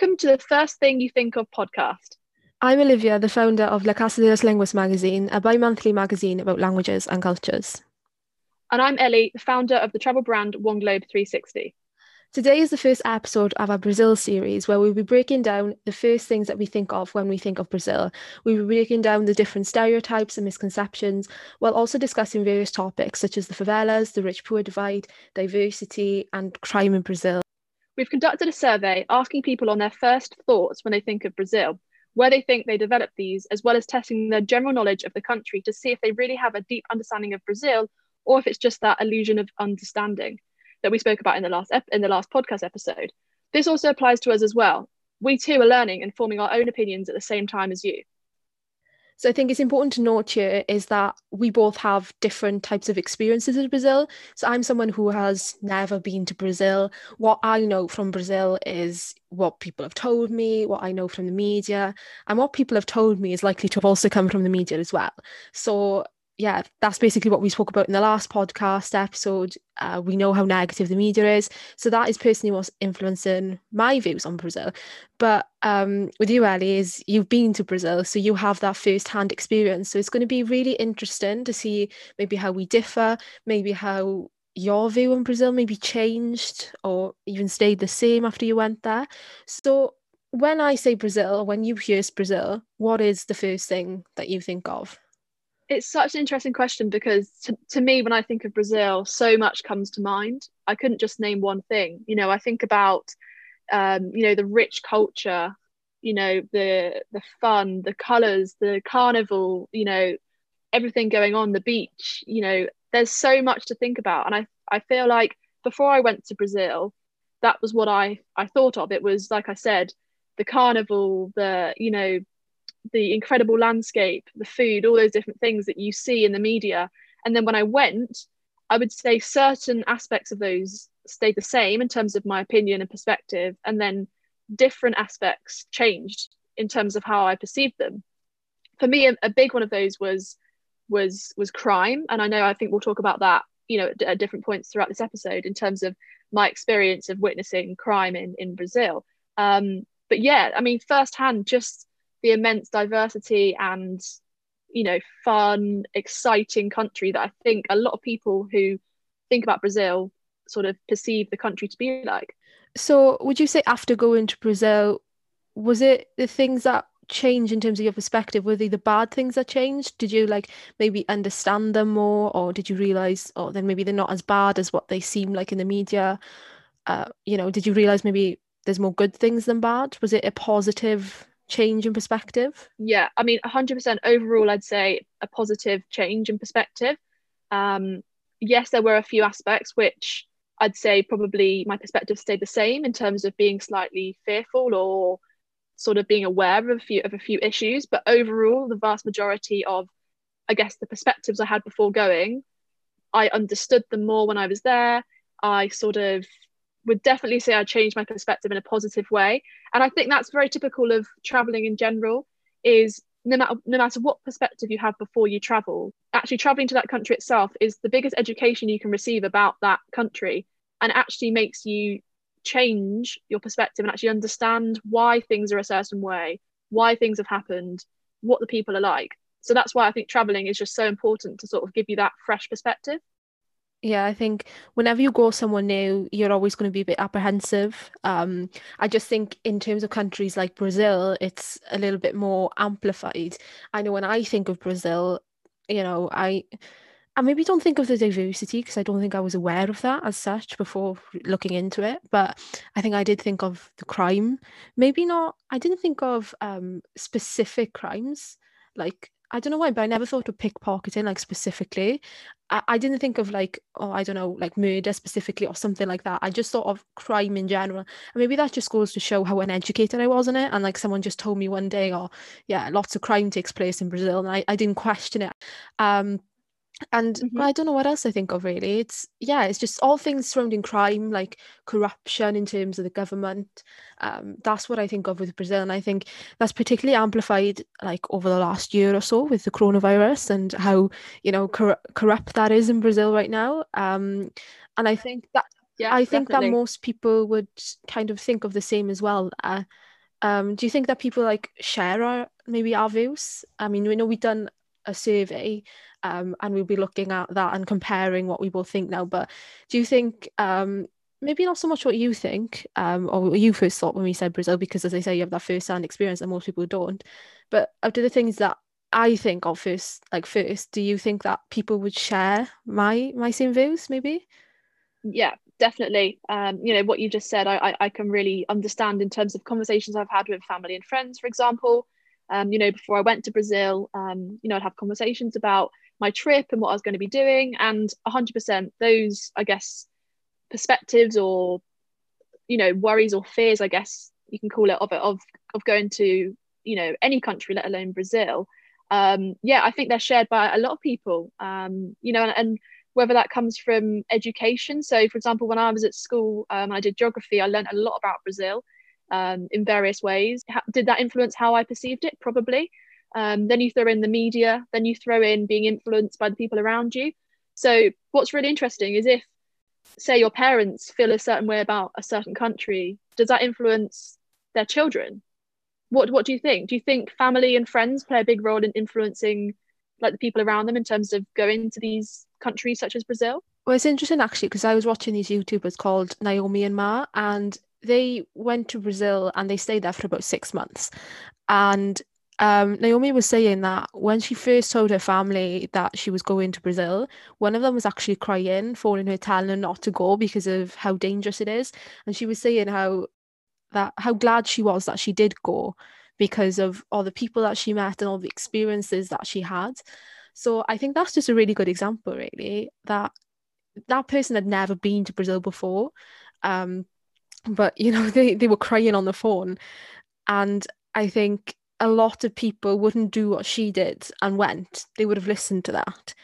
Welcome to the First Thing You Think of podcast. I'm Olivia, the founder of La Casa de las Lenguas magazine, a bi monthly magazine about languages and cultures. And I'm Ellie, the founder of the travel brand One Globe 360. Today is the first episode of our Brazil series where we'll be breaking down the first things that we think of when we think of Brazil. We'll be breaking down the different stereotypes and misconceptions while also discussing various topics such as the favelas, the rich poor divide, diversity, and crime in Brazil. We've conducted a survey asking people on their first thoughts when they think of Brazil, where they think they developed these, as well as testing their general knowledge of the country to see if they really have a deep understanding of Brazil or if it's just that illusion of understanding that we spoke about in the last in the last podcast episode. This also applies to us as well. We too are learning and forming our own opinions at the same time as you. So I think it's important to note here is that we both have different types of experiences in Brazil. So I'm someone who has never been to Brazil. What I know from Brazil is what people have told me, what I know from the media, and what people have told me is likely to have also come from the media as well. So yeah, that's basically what we spoke about in the last podcast episode. Uh, we know how negative the media is. So that is personally what's influencing my views on Brazil. But um, with you, Ellie, is you've been to Brazil, so you have that first-hand experience. So it's going to be really interesting to see maybe how we differ, maybe how your view on Brazil maybe changed or even stayed the same after you went there. So when I say Brazil, when you hear Brazil, what is the first thing that you think of? It's such an interesting question because to, to me when i think of brazil so much comes to mind. I couldn't just name one thing. You know i think about um, you know the rich culture you know the the fun the colors the carnival you know everything going on the beach you know there's so much to think about. And i i feel like before i went to brazil that was what i i thought of. It was like i said the carnival the you know the incredible landscape, the food, all those different things that you see in the media. And then when I went, I would say certain aspects of those stayed the same in terms of my opinion and perspective, and then different aspects changed in terms of how I perceived them. For me, a, a big one of those was was was crime, and I know I think we'll talk about that, you know, at, at different points throughout this episode in terms of my experience of witnessing crime in in Brazil. Um, but yeah, I mean, firsthand, just the immense diversity and you know fun exciting country that i think a lot of people who think about brazil sort of perceive the country to be like. So would you say after going to brazil was it the things that changed in terms of your perspective? Were they the bad things that changed? Did you like maybe understand them more or did you realize oh then maybe they're not as bad as what they seem like in the media? Uh, you know did you realize maybe there's more good things than bad? Was it a positive change in perspective? Yeah, I mean, 100% overall, I'd say a positive change in perspective. Um, yes, there were a few aspects which I'd say probably my perspective stayed the same in terms of being slightly fearful or sort of being aware of a few of a few issues. But overall, the vast majority of, I guess, the perspectives I had before going, I understood them more when I was there. I sort of would definitely say I changed my perspective in a positive way. And I think that's very typical of traveling in general is no matter no matter what perspective you have before you travel, actually traveling to that country itself is the biggest education you can receive about that country and actually makes you change your perspective and actually understand why things are a certain way, why things have happened, what the people are like. So that's why I think traveling is just so important to sort of give you that fresh perspective. Yeah, I think whenever you go somewhere new, you're always going to be a bit apprehensive. Um, I just think in terms of countries like Brazil, it's a little bit more amplified. I know when I think of Brazil, you know, I I maybe don't think of the diversity because I don't think I was aware of that as such before looking into it. But I think I did think of the crime. Maybe not. I didn't think of um, specific crimes like I don't know why, but I never thought of pickpocketing like specifically. I, I didn't think of like, oh, I don't know, like murder specifically or something like that. I just thought of crime in general. And maybe that just goes to show how uneducated I was in it. And like someone just told me one day, oh, yeah, lots of crime takes place in Brazil. And I, I didn't question it. Um, and mm-hmm. I don't know what else I think of really. It's yeah, it's just all things surrounding crime, like corruption in terms of the government. Um, that's what I think of with Brazil, and I think that's particularly amplified like over the last year or so with the coronavirus and how you know cor- corrupt that is in Brazil right now. Um, and I think that yeah, I think definitely. that most people would kind of think of the same as well. Uh, um, do you think that people like share our maybe our views? I mean, we know we've done a survey um, and we'll be looking at that and comparing what we both think now. But do you think um, maybe not so much what you think um, or what you first thought when we said Brazil, because as I say, you have that first-hand experience and most people don't. But of the things that I think of first, like first, do you think that people would share my my same views? Maybe. Yeah, definitely. Um, you know what you just said, I, I can really understand in terms of conversations I've had with family and friends, for example. Um, you know, before I went to Brazil, um, you know, I'd have conversations about my trip and what I was going to be doing, and 100% those, I guess, perspectives or you know worries or fears, I guess you can call it, of it, of of going to you know any country, let alone Brazil. Um, yeah, I think they're shared by a lot of people. Um, you know, and, and whether that comes from education. So, for example, when I was at school, um, I did geography. I learned a lot about Brazil um, in various ways. Did that influence how I perceived it? Probably. Um, then you throw in the media. Then you throw in being influenced by the people around you. So, what's really interesting is if, say, your parents feel a certain way about a certain country, does that influence their children? What What do you think? Do you think family and friends play a big role in influencing? like the people around them in terms of going to these countries such as Brazil? Well, it's interesting actually because I was watching these YouTubers called Naomi and Mar, and they went to Brazil and they stayed there for about six months. And um, Naomi was saying that when she first told her family that she was going to Brazil, one of them was actually crying, phoning her, telling her not to go because of how dangerous it is. And she was saying how that how glad she was that she did go because of all the people that she met and all the experiences that she had. So I think that's just a really good example, really, that that person had never been to Brazil before. Um, but you know, they, they were crying on the phone. And I think a lot of people wouldn't do what she did and went. They would have listened to that.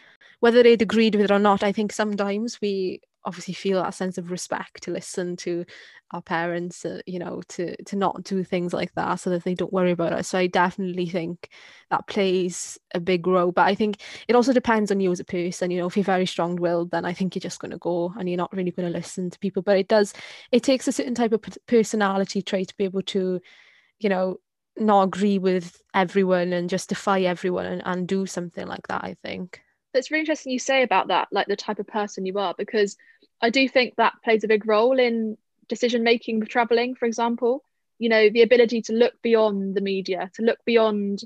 Whether they'd agreed with it or not, I think sometimes we obviously feel that sense of respect to listen to our parents uh, you know to to not do things like that so that they don't worry about us so i definitely think that plays a big role but i think it also depends on you as a person you know if you're very strong-willed then i think you're just going to go and you're not really going to listen to people but it does it takes a certain type of personality trait to be able to you know not agree with everyone and justify everyone and, and do something like that i think it's really interesting you say about that like the type of person you are because I do think that plays a big role in decision making with traveling, for example. You know, the ability to look beyond the media, to look beyond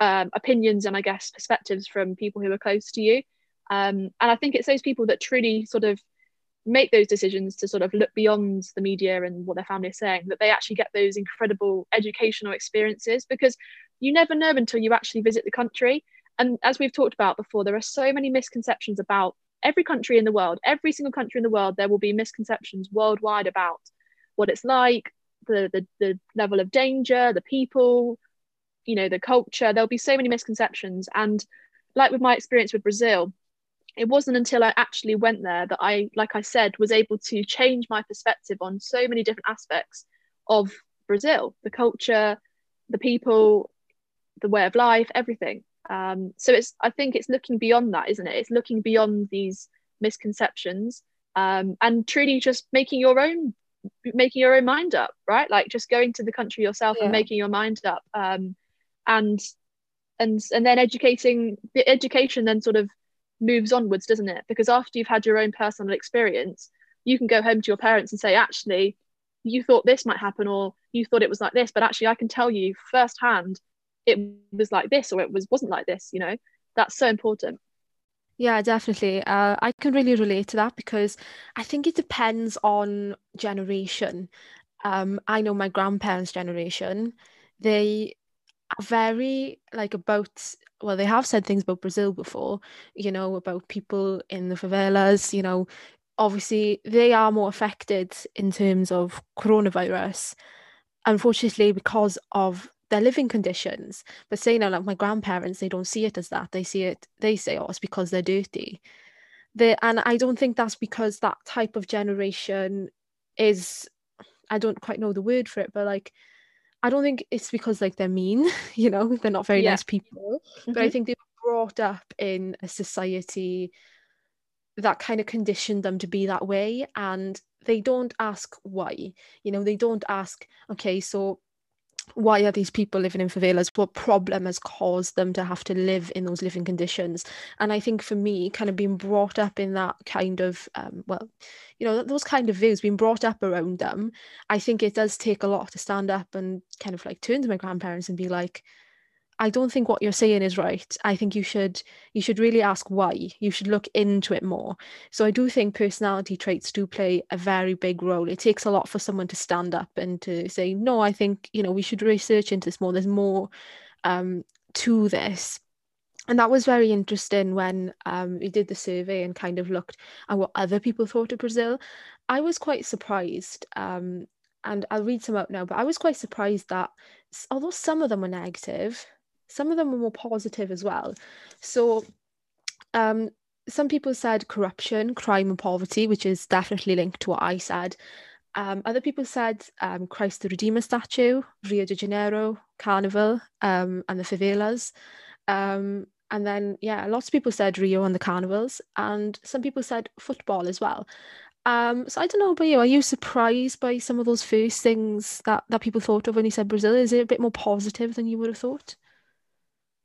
um, opinions and I guess perspectives from people who are close to you. Um, and I think it's those people that truly sort of make those decisions to sort of look beyond the media and what their family is saying, that they actually get those incredible educational experiences because you never know until you actually visit the country. And as we've talked about before, there are so many misconceptions about every country in the world, every single country in the world, there will be misconceptions worldwide about what it's like, the, the, the level of danger, the people, you know, the culture. There'll be so many misconceptions. And like with my experience with Brazil, it wasn't until I actually went there that I, like I said, was able to change my perspective on so many different aspects of Brazil the culture, the people, the way of life, everything. Um, so it's I think it's looking beyond that, isn't it? It's looking beyond these misconceptions um, and truly just making your own making your own mind up, right? Like just going to the country yourself yeah. and making your mind up. Um, and and and then educating the education then sort of moves onwards, doesn't it? Because after you've had your own personal experience, you can go home to your parents and say, actually, you thought this might happen or you thought it was like this, but actually I can tell you firsthand it was like this or it was wasn't like this you know? That's so important. Yeah definitely. Uh, i can really relate to that because i think it depends on generation. Um, i know my grandparents generation. They very like about well they have said things about brazil before you know about people in the favelas you know obviously they are more affected in terms of coronavirus unfortunately because of their living conditions. But say now, like my grandparents, they don't see it as that. They see it, they say, oh, it's because they're dirty. They, and I don't think that's because that type of generation is, I don't quite know the word for it, but like, I don't think it's because like they're mean, you know, they're not very yeah. nice people. Mm-hmm. But I mm-hmm. think they were brought up in a society that kind of conditioned them to be that way and they don't ask why you know they don't ask okay so why are these people living in favelas? What problem has caused them to have to live in those living conditions? And I think for me, kind of being brought up in that kind of, um, well, you know, those kind of views, being brought up around them, I think it does take a lot to stand up and kind of like turn to my grandparents and be like, I don't think what you're saying is right. I think you should you should really ask why. You should look into it more. So I do think personality traits do play a very big role. It takes a lot for someone to stand up and to say, no, I think, you know, we should research into this more. There's more um, to this. And that was very interesting when um, we did the survey and kind of looked at what other people thought of Brazil. I was quite surprised um, and I'll read some out now, but I was quite surprised that although some of them were negative, some of them were more positive as well. So um, some people said corruption, crime, and poverty, which is definitely linked to what I said. Um, other people said um, Christ the Redeemer statue, Rio de Janeiro, Carnival, um, and the favelas. Um, and then, yeah, lots of people said Rio and the carnivals, and some people said football as well. Um, so I don't know about you. Are you surprised by some of those first things that, that people thought of when you said Brazil? Is it a bit more positive than you would have thought?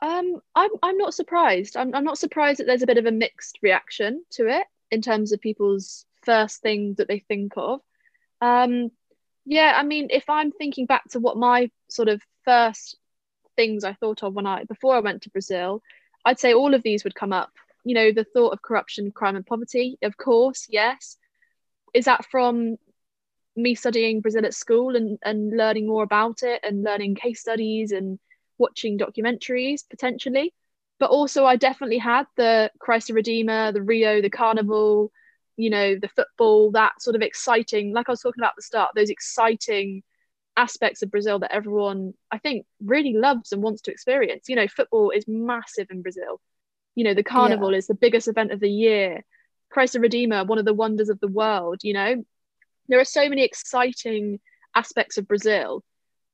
Um, I'm I'm not surprised. I'm I'm not surprised that there's a bit of a mixed reaction to it in terms of people's first thing that they think of. Um, yeah, I mean, if I'm thinking back to what my sort of first things I thought of when I before I went to Brazil, I'd say all of these would come up. You know, the thought of corruption, crime, and poverty, of course, yes. Is that from me studying Brazil at school and, and learning more about it and learning case studies and watching documentaries potentially. But also, I definitely had the Christ the Redeemer, the Rio, the Carnival, you know, the football, that sort of exciting, like I was talking about at the start, those exciting aspects of Brazil that everyone, I think, really loves and wants to experience. You know, football is massive in Brazil. You know, the Carnival yeah. is the biggest event of the year. Christ the Redeemer, one of the wonders of the world, you know. There are so many exciting aspects of Brazil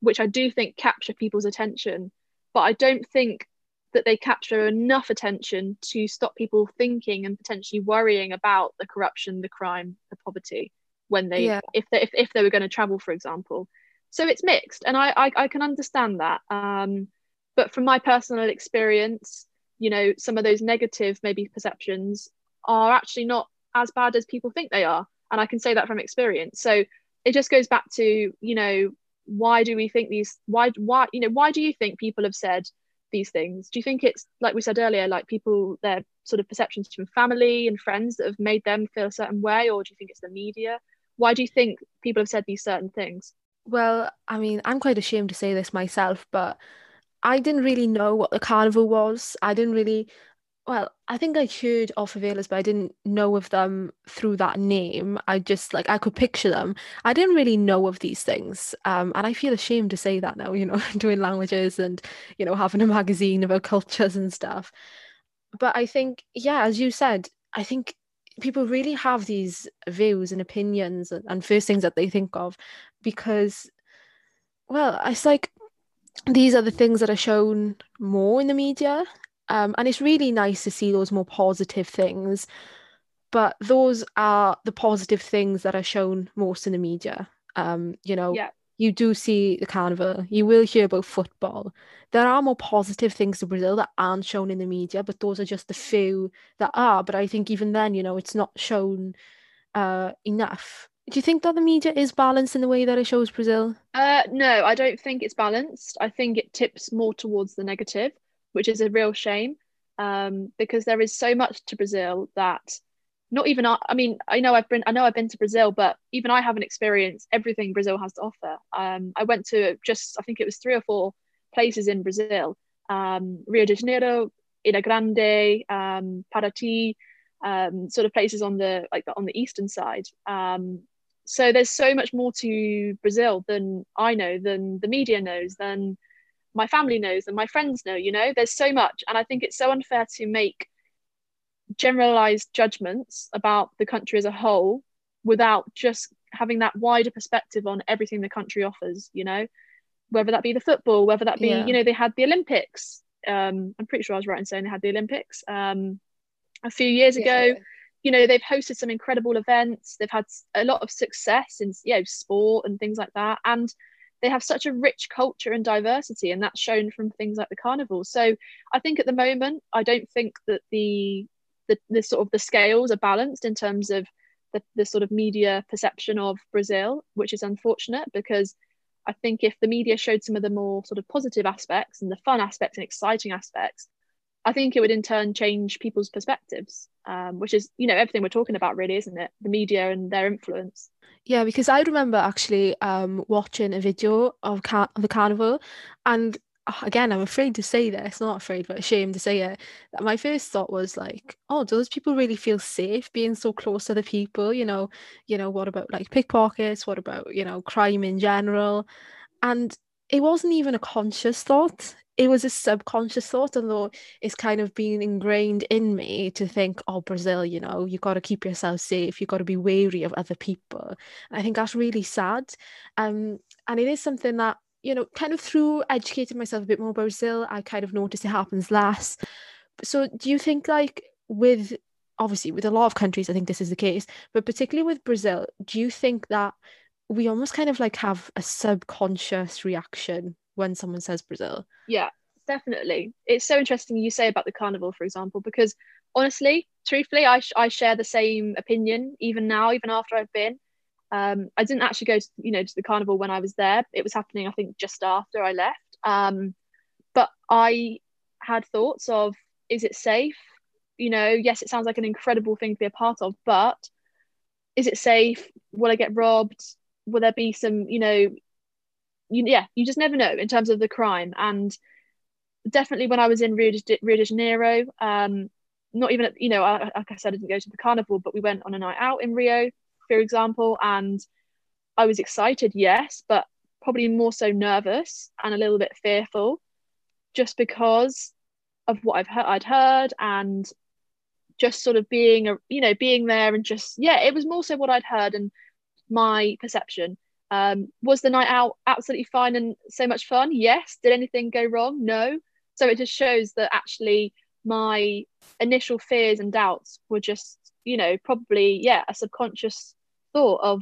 which I do think capture people's attention, but I don't think that they capture enough attention to stop people thinking and potentially worrying about the corruption, the crime, the poverty when they yeah. if they if, if they were going to travel, for example. So it's mixed, and I I, I can understand that. Um, but from my personal experience, you know, some of those negative maybe perceptions are actually not as bad as people think they are, and I can say that from experience. So it just goes back to you know why do we think these why why you know why do you think people have said these things? Do you think it's like we said earlier like people their sort of perceptions from family and friends that have made them feel a certain way or do you think it's the media? Why do you think people have said these certain things? Well i mean i'm quite ashamed to say this myself but I didn't really know what the carnival was. I didn't really well, I think I heard of favelas, but I didn't know of them through that name. I just like I could picture them. I didn't really know of these things, um, and I feel ashamed to say that now. You know, doing languages and you know having a magazine about cultures and stuff. But I think, yeah, as you said, I think people really have these views and opinions and, and first things that they think of because, well, it's like these are the things that are shown more in the media um, and it's really nice to see those more positive things. But those are the positive things that are shown most in the media. Um, you know, yeah. you do see the carnival, you will hear about football. There are more positive things to Brazil that aren't shown in the media, but those are just the few that are. But I think even then, you know, it's not shown uh, enough. Do you think that the media is balanced in the way that it shows Brazil? Uh, no, I don't think it's balanced. I think it tips more towards the negative which is a real shame um, because there is so much to Brazil that not even I, I mean I know I've been I know I've been to Brazil but even I haven't experienced everything Brazil has to offer. Um, I went to just I think it was three or four places in Brazil um, Rio de Janeiro Ilha Grande um, Paraty um, sort of places on the like on the eastern side. Um, so there's so much more to Brazil than I know than the media knows than my family knows and my friends know you know there's so much. And i think it's so unfair to make generalized judgments about the country as a whole without just having that wider perspective on everything the country offers you know? Whether that be the football whether that be yeah. you know they had the olympics. Um, i'm pretty sure i was right in saying they had the olympics um, a few years ago. You know they've hosted some incredible events. They've had a lot of success in you know sport and things like that. And they have such a rich culture and diversity and that's shown from things like the carnival. So i think at the moment i don't think that the the, the sort of the scales are balanced in terms of the, the sort of media perception of brazil which is unfortunate because i think if the media showed some of the more sort of positive aspects and the fun aspects and exciting aspects I think it would in turn change people's perspectives, um, which is, you know, everything we're talking about, really, isn't it? The media and their influence. Yeah, because I remember actually um, watching a video of, car- of the carnival, and uh, again, I'm afraid to say this, not afraid, but ashamed to say it. My first thought was like, oh, do those people really feel safe being so close to the people? You know, you know, what about like pickpockets? What about you know crime in general? And it wasn't even a conscious thought it was a subconscious thought, although it's kind of been ingrained in me to think, oh, Brazil, you know, you got to keep yourself safe. You got to be wary of other people. And I think that's really sad. Um, and it is something that, you know, kind of through educating myself a bit more about Brazil, I kind of noticed it happens less. So do you think like with obviously with a lot of countries, I think this is the case, but particularly with Brazil, do you think that we almost kind of like have a subconscious reaction when someone says Brazil. Yeah, definitely. It's so interesting you say about the carnival, for example, because honestly, truthfully, I, sh- I share the same opinion even now, even after I've been. Um, I didn't actually go to you know to the carnival when I was there. It was happening, I think, just after I left. Um, but I had thoughts of, is it safe? You know, yes, it sounds like an incredible thing to be a part of, but is it safe? Will I get robbed? Will there be some, you know, you, yeah, you just never know in terms of the crime. And definitely when I was in Rio de, Rio de Janeiro, um, not even, you know, I, like I said, I didn't go to the carnival, but we went on a night out in Rio, for example, and I was excited, yes, but probably more so nervous and a little bit fearful just because of what I've heard, I'd heard and just sort of being a you know being there and just yeah it was more so what I'd heard and my perception um, was the night out absolutely fine and so much fun? Yes. Did anything go wrong? No. So it just shows that actually my initial fears and doubts were just, you know, probably, yeah, a subconscious thought of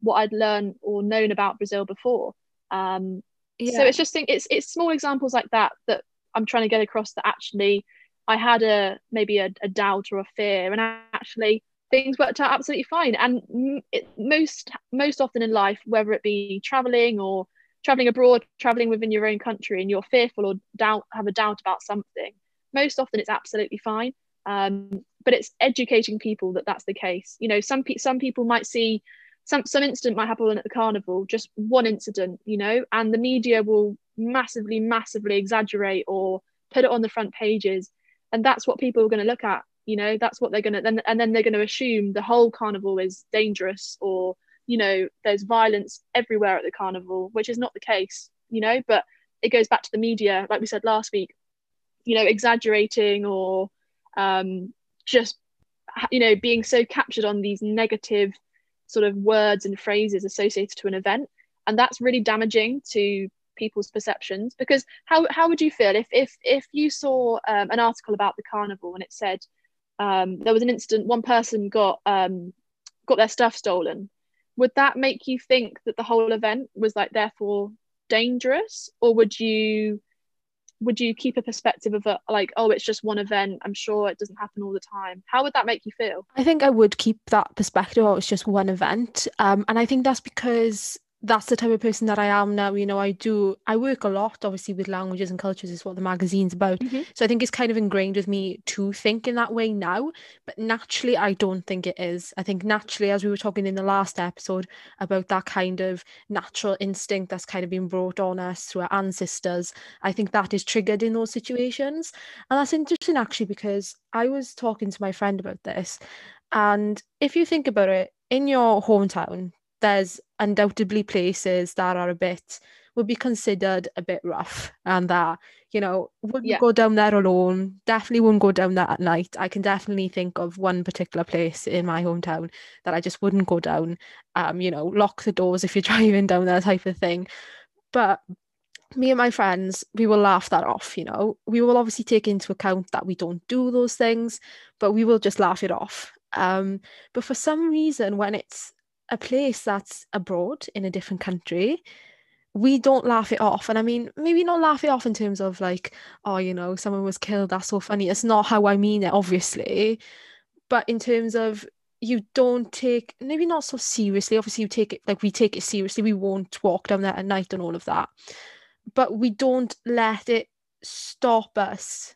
what I'd learned or known about Brazil before. Um, yeah. So it's just think it's it's small examples like that that I'm trying to get across that actually I had a maybe a, a doubt or a fear, and actually things worked out absolutely fine. And it, most most often in life, whether it be traveling or traveling abroad, traveling within your own country, and you're fearful or doubt have a doubt about something, most often it's absolutely fine. Um, but it's educating people that that's the case. You know, some pe- some people might see some some incident might happen at the carnival, just one incident, you know, and the media will massively, massively exaggerate or put it on the front pages, and that's what people are going to look at you know that's what they're gonna then and then they're gonna assume the whole carnival is dangerous or you know there's violence everywhere at the carnival which is not the case you know but it goes back to the media like we said last week you know exaggerating or um, just you know being so captured on these negative sort of words and phrases associated to an event. And that's really damaging to people's perceptions because how, how would you feel if if if you saw um, an article about the carnival and it said um, there was an incident one person got um, got their stuff stolen. Would that make you think that the whole event was like therefore dangerous? Or would you would you keep a perspective of it like oh it's just one event i'm sure it doesn't happen all the time? How would that make you feel? I think i would keep that perspective oh it's just one event. Um, and i think that's because that's the type of person that I am now. You know, I do, I work a lot, obviously, with languages and cultures, is what the magazine's about. Mm-hmm. So I think it's kind of ingrained with me to think in that way now. But naturally, I don't think it is. I think naturally, as we were talking in the last episode about that kind of natural instinct that's kind of been brought on us through our ancestors, I think that is triggered in those situations. And that's interesting, actually, because I was talking to my friend about this. And if you think about it, in your hometown, there's undoubtedly places that are a bit would be considered a bit rough and that you know wouldn't yeah. go down there alone definitely wouldn't go down there at night. I can definitely think of one particular place in my hometown that i just wouldn't go down um you know lock the doors if you're driving down there type of thing. But me and my friends we will laugh that off you know. We will obviously take into account that we don't do those things but we will just laugh it off. Um but for some reason when it's a place that's abroad in a different country, we don't laugh it off. And I mean, maybe not laugh it off in terms of like, oh, you know, someone was killed, that's so funny. It's not how I mean it, obviously. But in terms of you don't take maybe not so seriously. Obviously, you take it like we take it seriously. We won't walk down there at night and all of that. But we don't let it stop us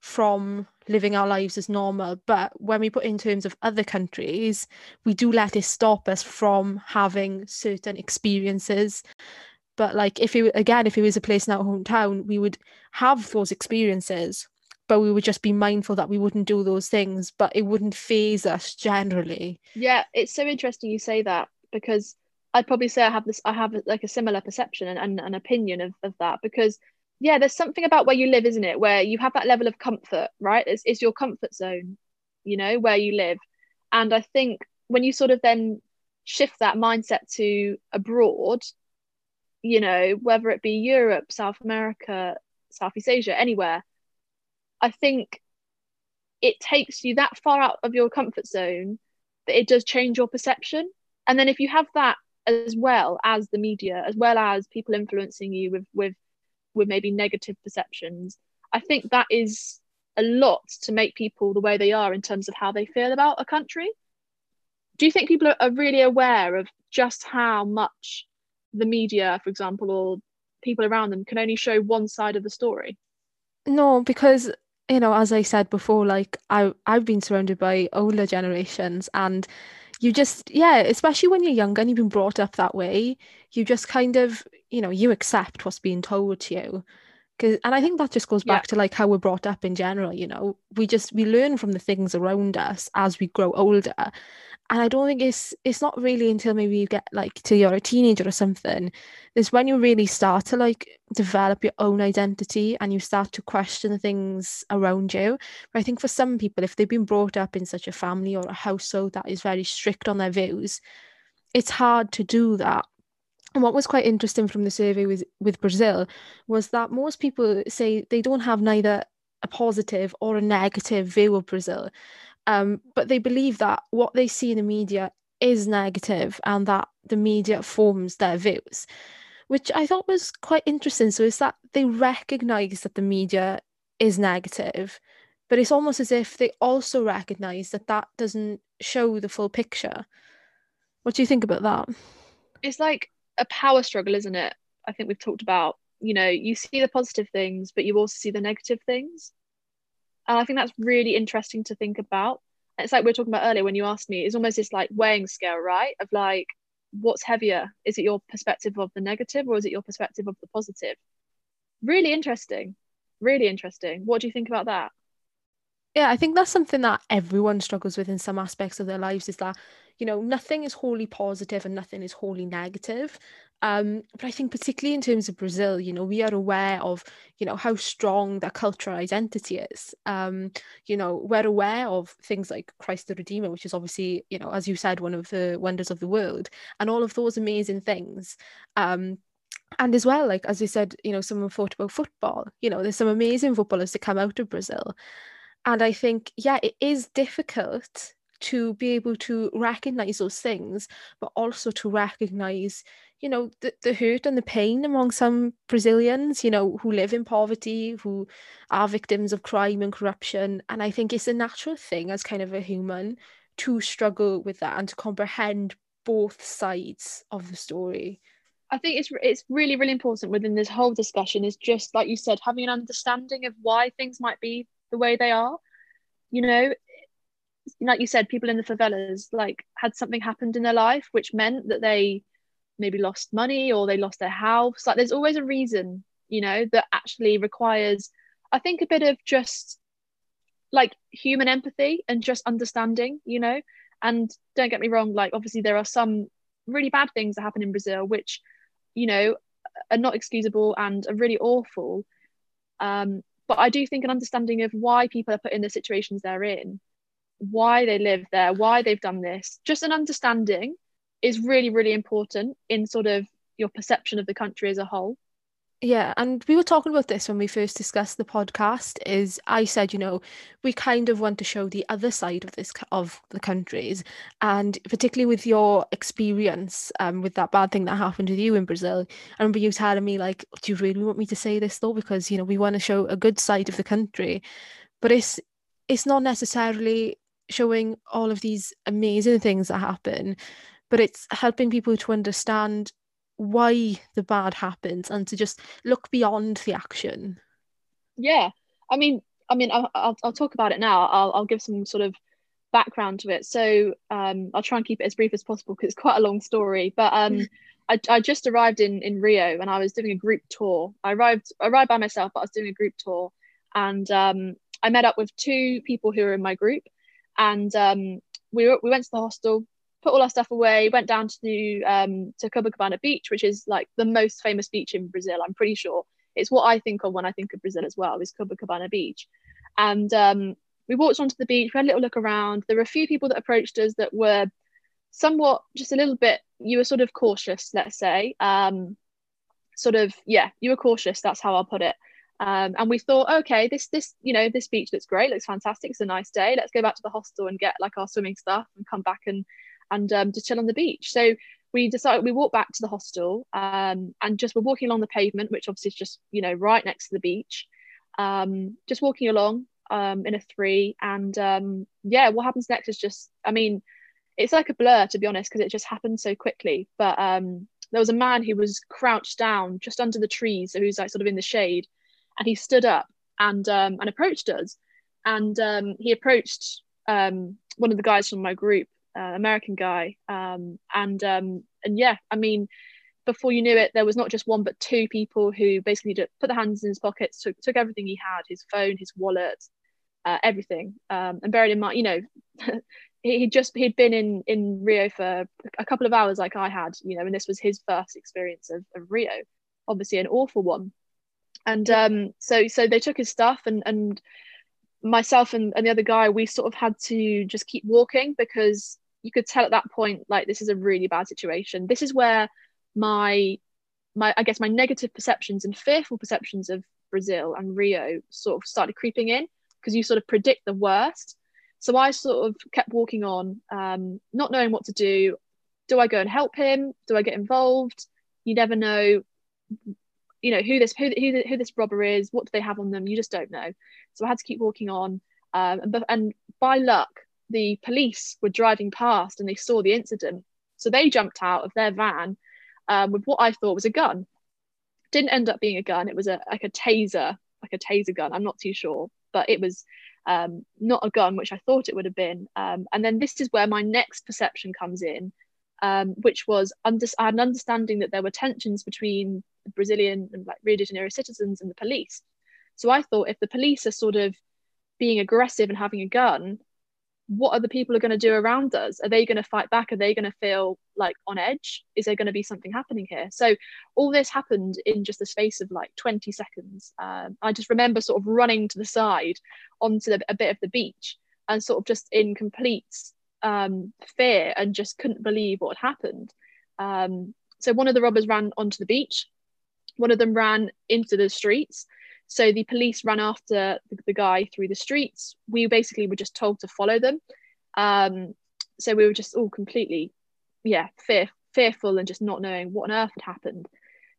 from living our lives as normal. But when we put in terms of other countries, we do let it stop us from having certain experiences. But like if it again, if it was a place in our hometown, we would have those experiences, but we would just be mindful that we wouldn't do those things, but it wouldn't phase us generally. Yeah, it's so interesting you say that because I'd probably say I have this I have like a similar perception and, and an opinion of, of that because yeah, there's something about where you live, isn't it? Where you have that level of comfort, right? It's, it's your comfort zone, you know, where you live. And I think when you sort of then shift that mindset to abroad, you know, whether it be Europe, South America, Southeast Asia, anywhere, I think it takes you that far out of your comfort zone that it does change your perception. And then if you have that as well as the media, as well as people influencing you with with with maybe negative perceptions i think that is a lot to make people the way they are in terms of how they feel about a country. Do you think people are, really aware of just how much the media for example or people around them can only show one side of the story? No because you know as i said before like i i've been surrounded by older generations and you just yeah especially when you're younger and you've been brought up that way you just kind of you know you accept what's being told to you. Because and i think that just goes back yeah. to like how we're brought up in general you know? We just we learn from the things around us as we grow older and I don't think it's it's not really until maybe you get like till you're a teenager or something is when you really start to like develop your own identity and you start to question things around you. But I think for some people, if they've been brought up in such a family or a household that is very strict on their views, it's hard to do that. And what was quite interesting from the survey with, with Brazil was that most people say they don't have neither a positive or a negative view of Brazil. Um, but they believe that what they see in the media is negative and that the media forms their views, which I thought was quite interesting. So it's that they recognize that the media is negative, but it's almost as if they also recognize that that doesn't show the full picture. What do you think about that? It's like a power struggle, isn't it? I think we've talked about, you know, you see the positive things, but you also see the negative things. And I think that's really interesting to think about. It's like we were talking about earlier when you asked me, it's almost this like weighing scale, right? Of like, what's heavier? Is it your perspective of the negative or is it your perspective of the positive? Really interesting. Really interesting. What do you think about that? Yeah, I think that's something that everyone struggles with in some aspects of their lives is that, you know, nothing is wholly positive and nothing is wholly negative. Um, but I think particularly in terms of Brazil, you know, we are aware of, you know, how strong that cultural identity is. Um, you know, we're aware of things like Christ the Redeemer, which is obviously, you know, as you said, one of the wonders of the world, and all of those amazing things. Um, and as well, like as you said, you know, someone thought about football. You know, there's some amazing footballers that come out of Brazil. And I think, yeah, it is difficult to be able to recognize those things, but also to recognize, you know, the, the hurt and the pain among some Brazilians, you know, who live in poverty, who are victims of crime and corruption. And I think it's a natural thing as kind of a human to struggle with that and to comprehend both sides of the story. I think it's it's really really important within this whole discussion is just like you said having an understanding of why things might be the way they are. You know, like you said, people in the favelas like had something happened in their life which meant that they maybe lost money or they lost their house. Like there's always a reason, you know, that actually requires, I think, a bit of just like human empathy and just understanding, you know. And don't get me wrong, like obviously there are some really bad things that happen in Brazil which, you know, are not excusable and are really awful. Um, but I do think an understanding of why people are put in the situations they're in why they live there, why they've done this. Just an understanding is really, really important in sort of your perception of the country as a whole. Yeah, and we were talking about this when we first discussed the podcast. Is I said, you know, we kind of want to show the other side of this of the countries, and particularly with your experience um, with that bad thing that happened with you in Brazil. I remember you telling me like, "Do you really want me to say this though?" Because you know we want to show a good side of the country, but it's it's not necessarily showing all of these amazing things that happen, but it's helping people to understand why the bad happens and to just look beyond the action. Yeah, I mean, I mean, I'll, I'll, I'll talk about it now. I'll, I'll give some sort of background to it. So um, I'll try and keep it as brief as possible because it's quite a long story. But um. I, I just arrived in in Rio and I was doing a group tour. I arrived I arrived by myself, but I was doing a group tour, and um, I met up with two people who were in my group, and um, we were, we went to the hostel put all our stuff away, went down to um, to Copacabana Beach, which is like the most famous beach in Brazil. I'm pretty sure it's what I think of when I think of Brazil as well. Is Copacabana Beach, and um, we walked onto the beach. We had a little look around. There were a few people that approached us that were somewhat just a little bit. You were sort of cautious, let's say. Um, sort of yeah, you were cautious. That's how I'll put it. Um, and we thought, okay, this this you know this beach looks great, looks fantastic. It's a nice day. Let's go back to the hostel and get like our swimming stuff and come back and and um, just chill on the beach. So we decided we walked back to the hostel um, and just we're walking along the pavement, which obviously is just you know right next to the beach. Um, just walking along um, in a three, and um, yeah, what happens next is just I mean, it's like a blur to be honest because it just happened so quickly. But um, there was a man who was crouched down just under the trees, so who's like sort of in the shade, and he stood up and um, and approached us, and um, he approached um, one of the guys from my group uh, American guy, um, and um, and yeah, I mean, before you knew it, there was not just one but two people who basically put their hands in his pockets, took took everything he had, his phone, his wallet, uh, everything, um, and buried in mind, you know. he just he'd been in in Rio for a couple of hours like I had, you know, and this was his first experience of, of Rio, obviously an awful one. And um, so so they took his stuff and and myself and, and the other guy we sort of had to just keep walking because you could tell at that point like this is a really bad situation. This is where my my i guess my negative perceptions and fearful perceptions of brazil and rio sort of started creeping in because you sort of predict the worst. So i sort of kept walking on um, not knowing what to do. Do i go and help him? Do i get involved? You never know you know who this who, who, who this robber is what do they have on them you just don't know so i had to keep walking on um, and, and by luck the police were driving past and they saw the incident. So they jumped out of their van um, with what I thought was a gun. Didn't end up being a gun. It was a like a taser, like a taser gun. I'm not too sure, but it was um, not a gun, which I thought it would have been. Um, and then this is where my next perception comes in, um, which was under- an understanding that there were tensions between the Brazilian and like Rio de Janeiro citizens and the police. So I thought if the police are sort of being aggressive and having a gun, what other people are going to do around us? Are they going to fight back? Are they going to feel like on edge? Is there going to be something happening here? So all this happened in just the space of like 20 seconds. Um, i just remember sort of running to the side onto the, a bit of the beach and sort of just in complete um, fear and just couldn't believe what had happened. Um, so one of the robbers ran onto the beach one of them ran into the streets so the police ran after the, the guy through the streets. We basically were just told to follow them. Um, so we were just all completely, yeah, fear, fearful and just not knowing what on earth had happened.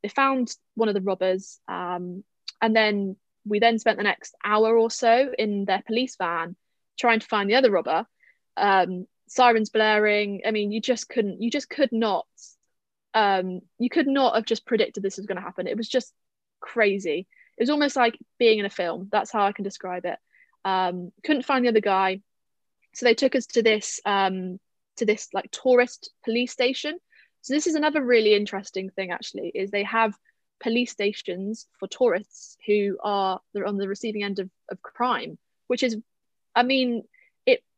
They found one of the robbers, um, and then we then spent the next hour or so in their police van trying to find the other robber. Um, sirens blaring. I mean, you just couldn't, you just could not, um, you could not have just predicted this was going to happen. It was just crazy it was almost like being in a film. That's how I can describe it. Um, couldn't find the other guy, so they took us to this um, to this like tourist police station. So this is another really interesting thing actually is they have police stations for tourists who are they're on the receiving end of, of crime, which is, I mean,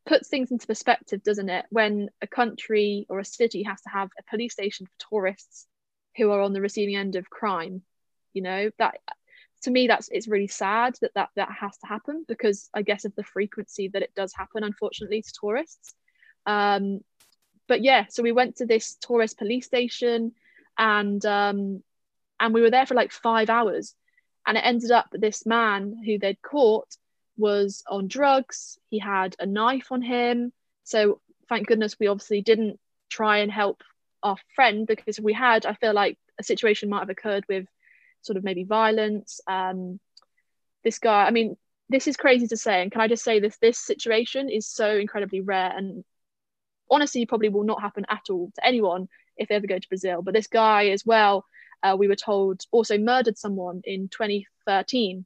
puts things into perspective, doesn't it? When a country or a city has to have a police station for tourists who are on the receiving end of crime, you know that to me that's it's really sad that that that has to happen because i guess of the frequency that it does happen unfortunately to tourists um but yeah so we went to this tourist police station and um and we were there for like five hours and it ended up that this man who they'd caught was on drugs. He had a knife on him. So thank goodness we obviously didn't try and help our friend because if we had i feel like a situation might have occurred with sort of maybe violence. Um this guy i mean this is crazy to say. And can i just say this? This situation is so incredibly rare. And honestly probably will not happen at all to anyone if they ever go to brazil. But this guy as well uh, we were told also murdered someone in 2013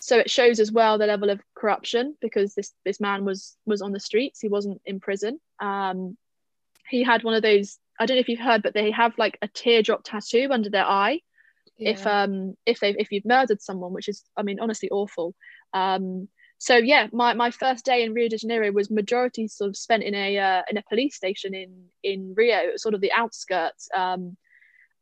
so it shows as well the level of corruption because this this man was was on the streets. He wasn't in prison. Um, he had one of those i don't know if you've heard but they have like a teardrop tattoo under their eye. Yeah. if um if they if you've murdered someone which is i mean honestly awful. Um so yeah my, my first day in rio de janeiro was majority sort of spent in a uh, in a police station in in rio. Sort of the outskirts. Um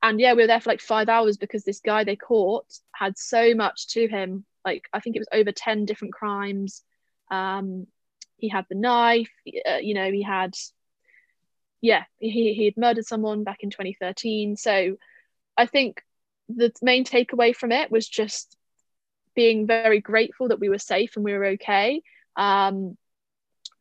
and yeah we were there for like five hours because this guy they caught had so much to him like i think it was over 10 different crimes um he had the knife uh, you know he had yeah he, he had murdered someone back in 2013 so i think the main takeaway from it was just being very grateful that we were safe and we were okay um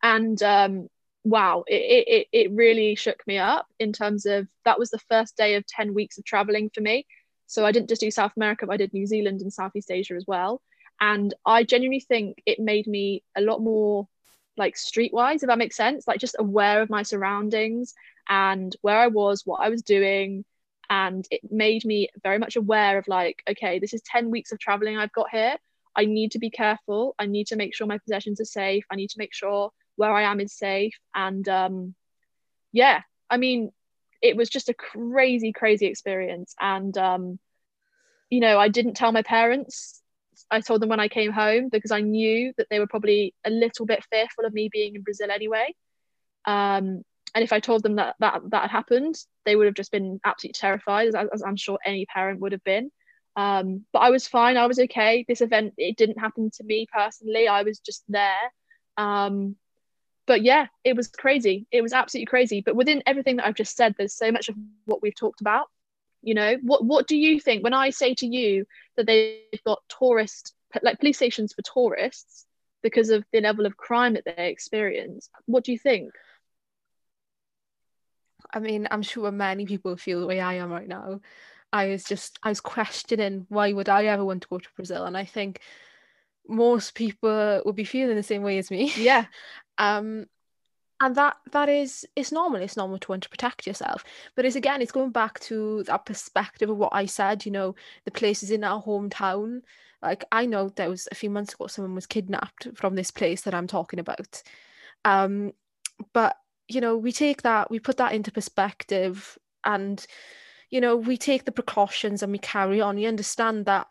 and um wow, it, it, it really shook me up in terms of that was the first day of 10 weeks of traveling for me. So I didn't just do South America, but I did New Zealand and Southeast Asia as well. And I genuinely think it made me a lot more like streetwise, if that makes sense, like just aware of my surroundings and where I was, what I was doing. And it made me very much aware of like, okay, this is 10 weeks of traveling I've got here. I need to be careful. I need to make sure my possessions are safe. I need to make sure where I am is safe. And um, yeah, I mean, it was just a crazy, crazy experience. And, um, you know, I didn't tell my parents. I told them when I came home because I knew that they were probably a little bit fearful of me being in Brazil anyway. Um, and if I told them that that that had happened, they would have just been absolutely terrified, as, as I'm sure any parent would have been. Um, but I was fine. I was okay. This event it didn't happen to me personally. I was just there. Um, but yeah, it was crazy. It was absolutely crazy. But within everything that I've just said, there's so much of what we've talked about. You know, what what do you think when I say to you that they've got tourist like police stations for tourists because of the level of crime that they experience? What do you think? I mean, I'm sure many people feel the way I am right now. I was just I was questioning why would I ever want to go to Brazil, and I think most people would be feeling the same way as me. Yeah. um and that that is it's normal it's normal to want to protect yourself. But it's again it's going back to that perspective of what i said you know the places in our hometown. Like i know there was a few months ago someone was kidnapped from this place that i'm talking about. Um but you know we take that we put that into perspective and you know we take the precautions and we carry on. You understand that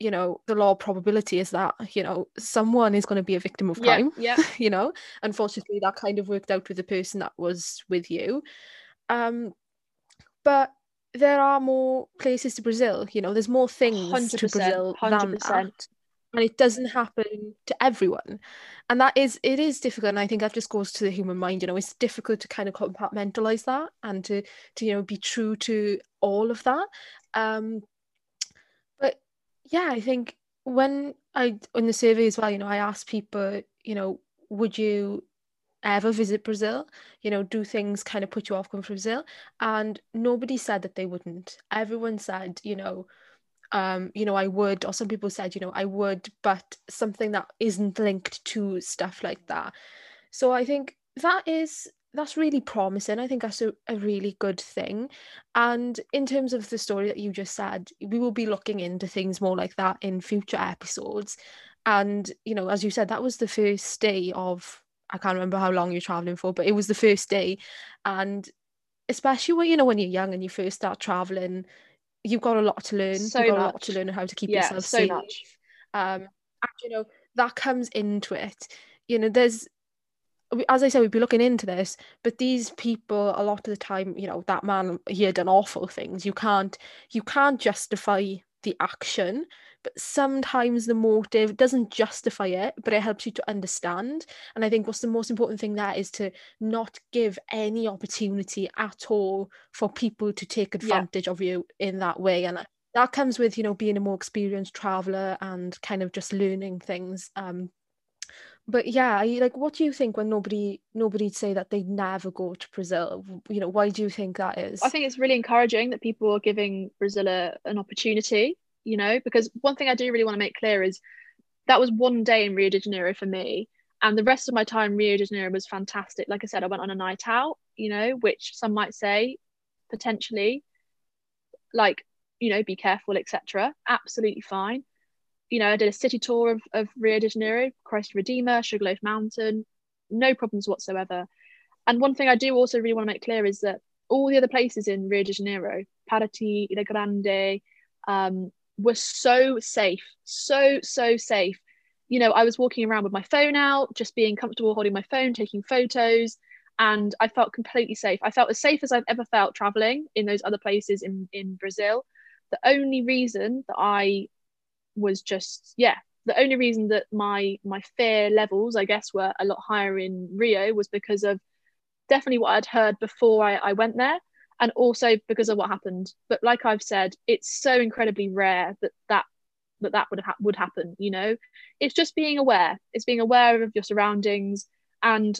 you know the law of probability is that you know someone is going to be a victim of crime yeah, yeah. you know? Unfortunately that kind of worked out with the person that was with you. Um but there are more places to brazil you know? There's more things to brazil 100%. than that and it doesn't happen to everyone. And that is it is difficult and i think that just goes to the human mind you know? It's difficult to kind of compartmentalize that and to to you know be true to all of that. Um yeah, I think when I in the survey as well, you know, I asked people, you know, would you ever visit Brazil? You know, do things kind of put you off going to Brazil? And nobody said that they wouldn't. Everyone said, you know, um, you know, I would, or some people said, you know, I would, but something that isn't linked to stuff like that. So I think that is that's really promising. I think that's a, a really good thing. And in terms of the story that you just said, we will be looking into things more like that in future episodes. And, you know, as you said, that was the first day of, I can't remember how long you're traveling for, but it was the first day. And especially when, you know, when you're young and you first start traveling, you've got a lot to learn. So you've got much. a lot to learn and how to keep yeah, yourself so safe. much. Um, and, you know, that comes into it. You know, there's as I said, we'd be looking into this, but these people, a lot of the time, you know, that man he had done awful things. You can't, you can't justify the action, but sometimes the motive doesn't justify it, but it helps you to understand. And I think what's the most important thing there is to not give any opportunity at all for people to take advantage yeah. of you in that way. And that comes with you know being a more experienced traveler and kind of just learning things um but yeah like what do you think when nobody nobody'd say that they'd never go to brazil? You know why do you think that is? i think it's really encouraging that people are giving brazil a, an opportunity you know because one thing i do really want to make clear is that was one day in rio de janeiro for me and the rest of my time in rio de janeiro was fantastic. Like i said i went on a night out you know which some might say potentially like you know be careful etc absolutely fine you know, I did a city tour of, of Rio de Janeiro, Christ Redeemer, Sugarloaf Mountain, no problems whatsoever. And one thing I do also really want to make clear is that all the other places in Rio de Janeiro, Paraty, Ilha Grande, um, were so safe, so, so safe. You know, I was walking around with my phone out, just being comfortable holding my phone, taking photos, and I felt completely safe. I felt as safe as I've ever felt traveling in those other places in, in Brazil. The only reason that I was just yeah the only reason that my my fear levels i guess were a lot higher in rio was because of definitely what i'd heard before I, I went there and also because of what happened. But like i've said it's so incredibly rare that that that that would ha- would happen you know? It's just being aware. It's being aware of your surroundings and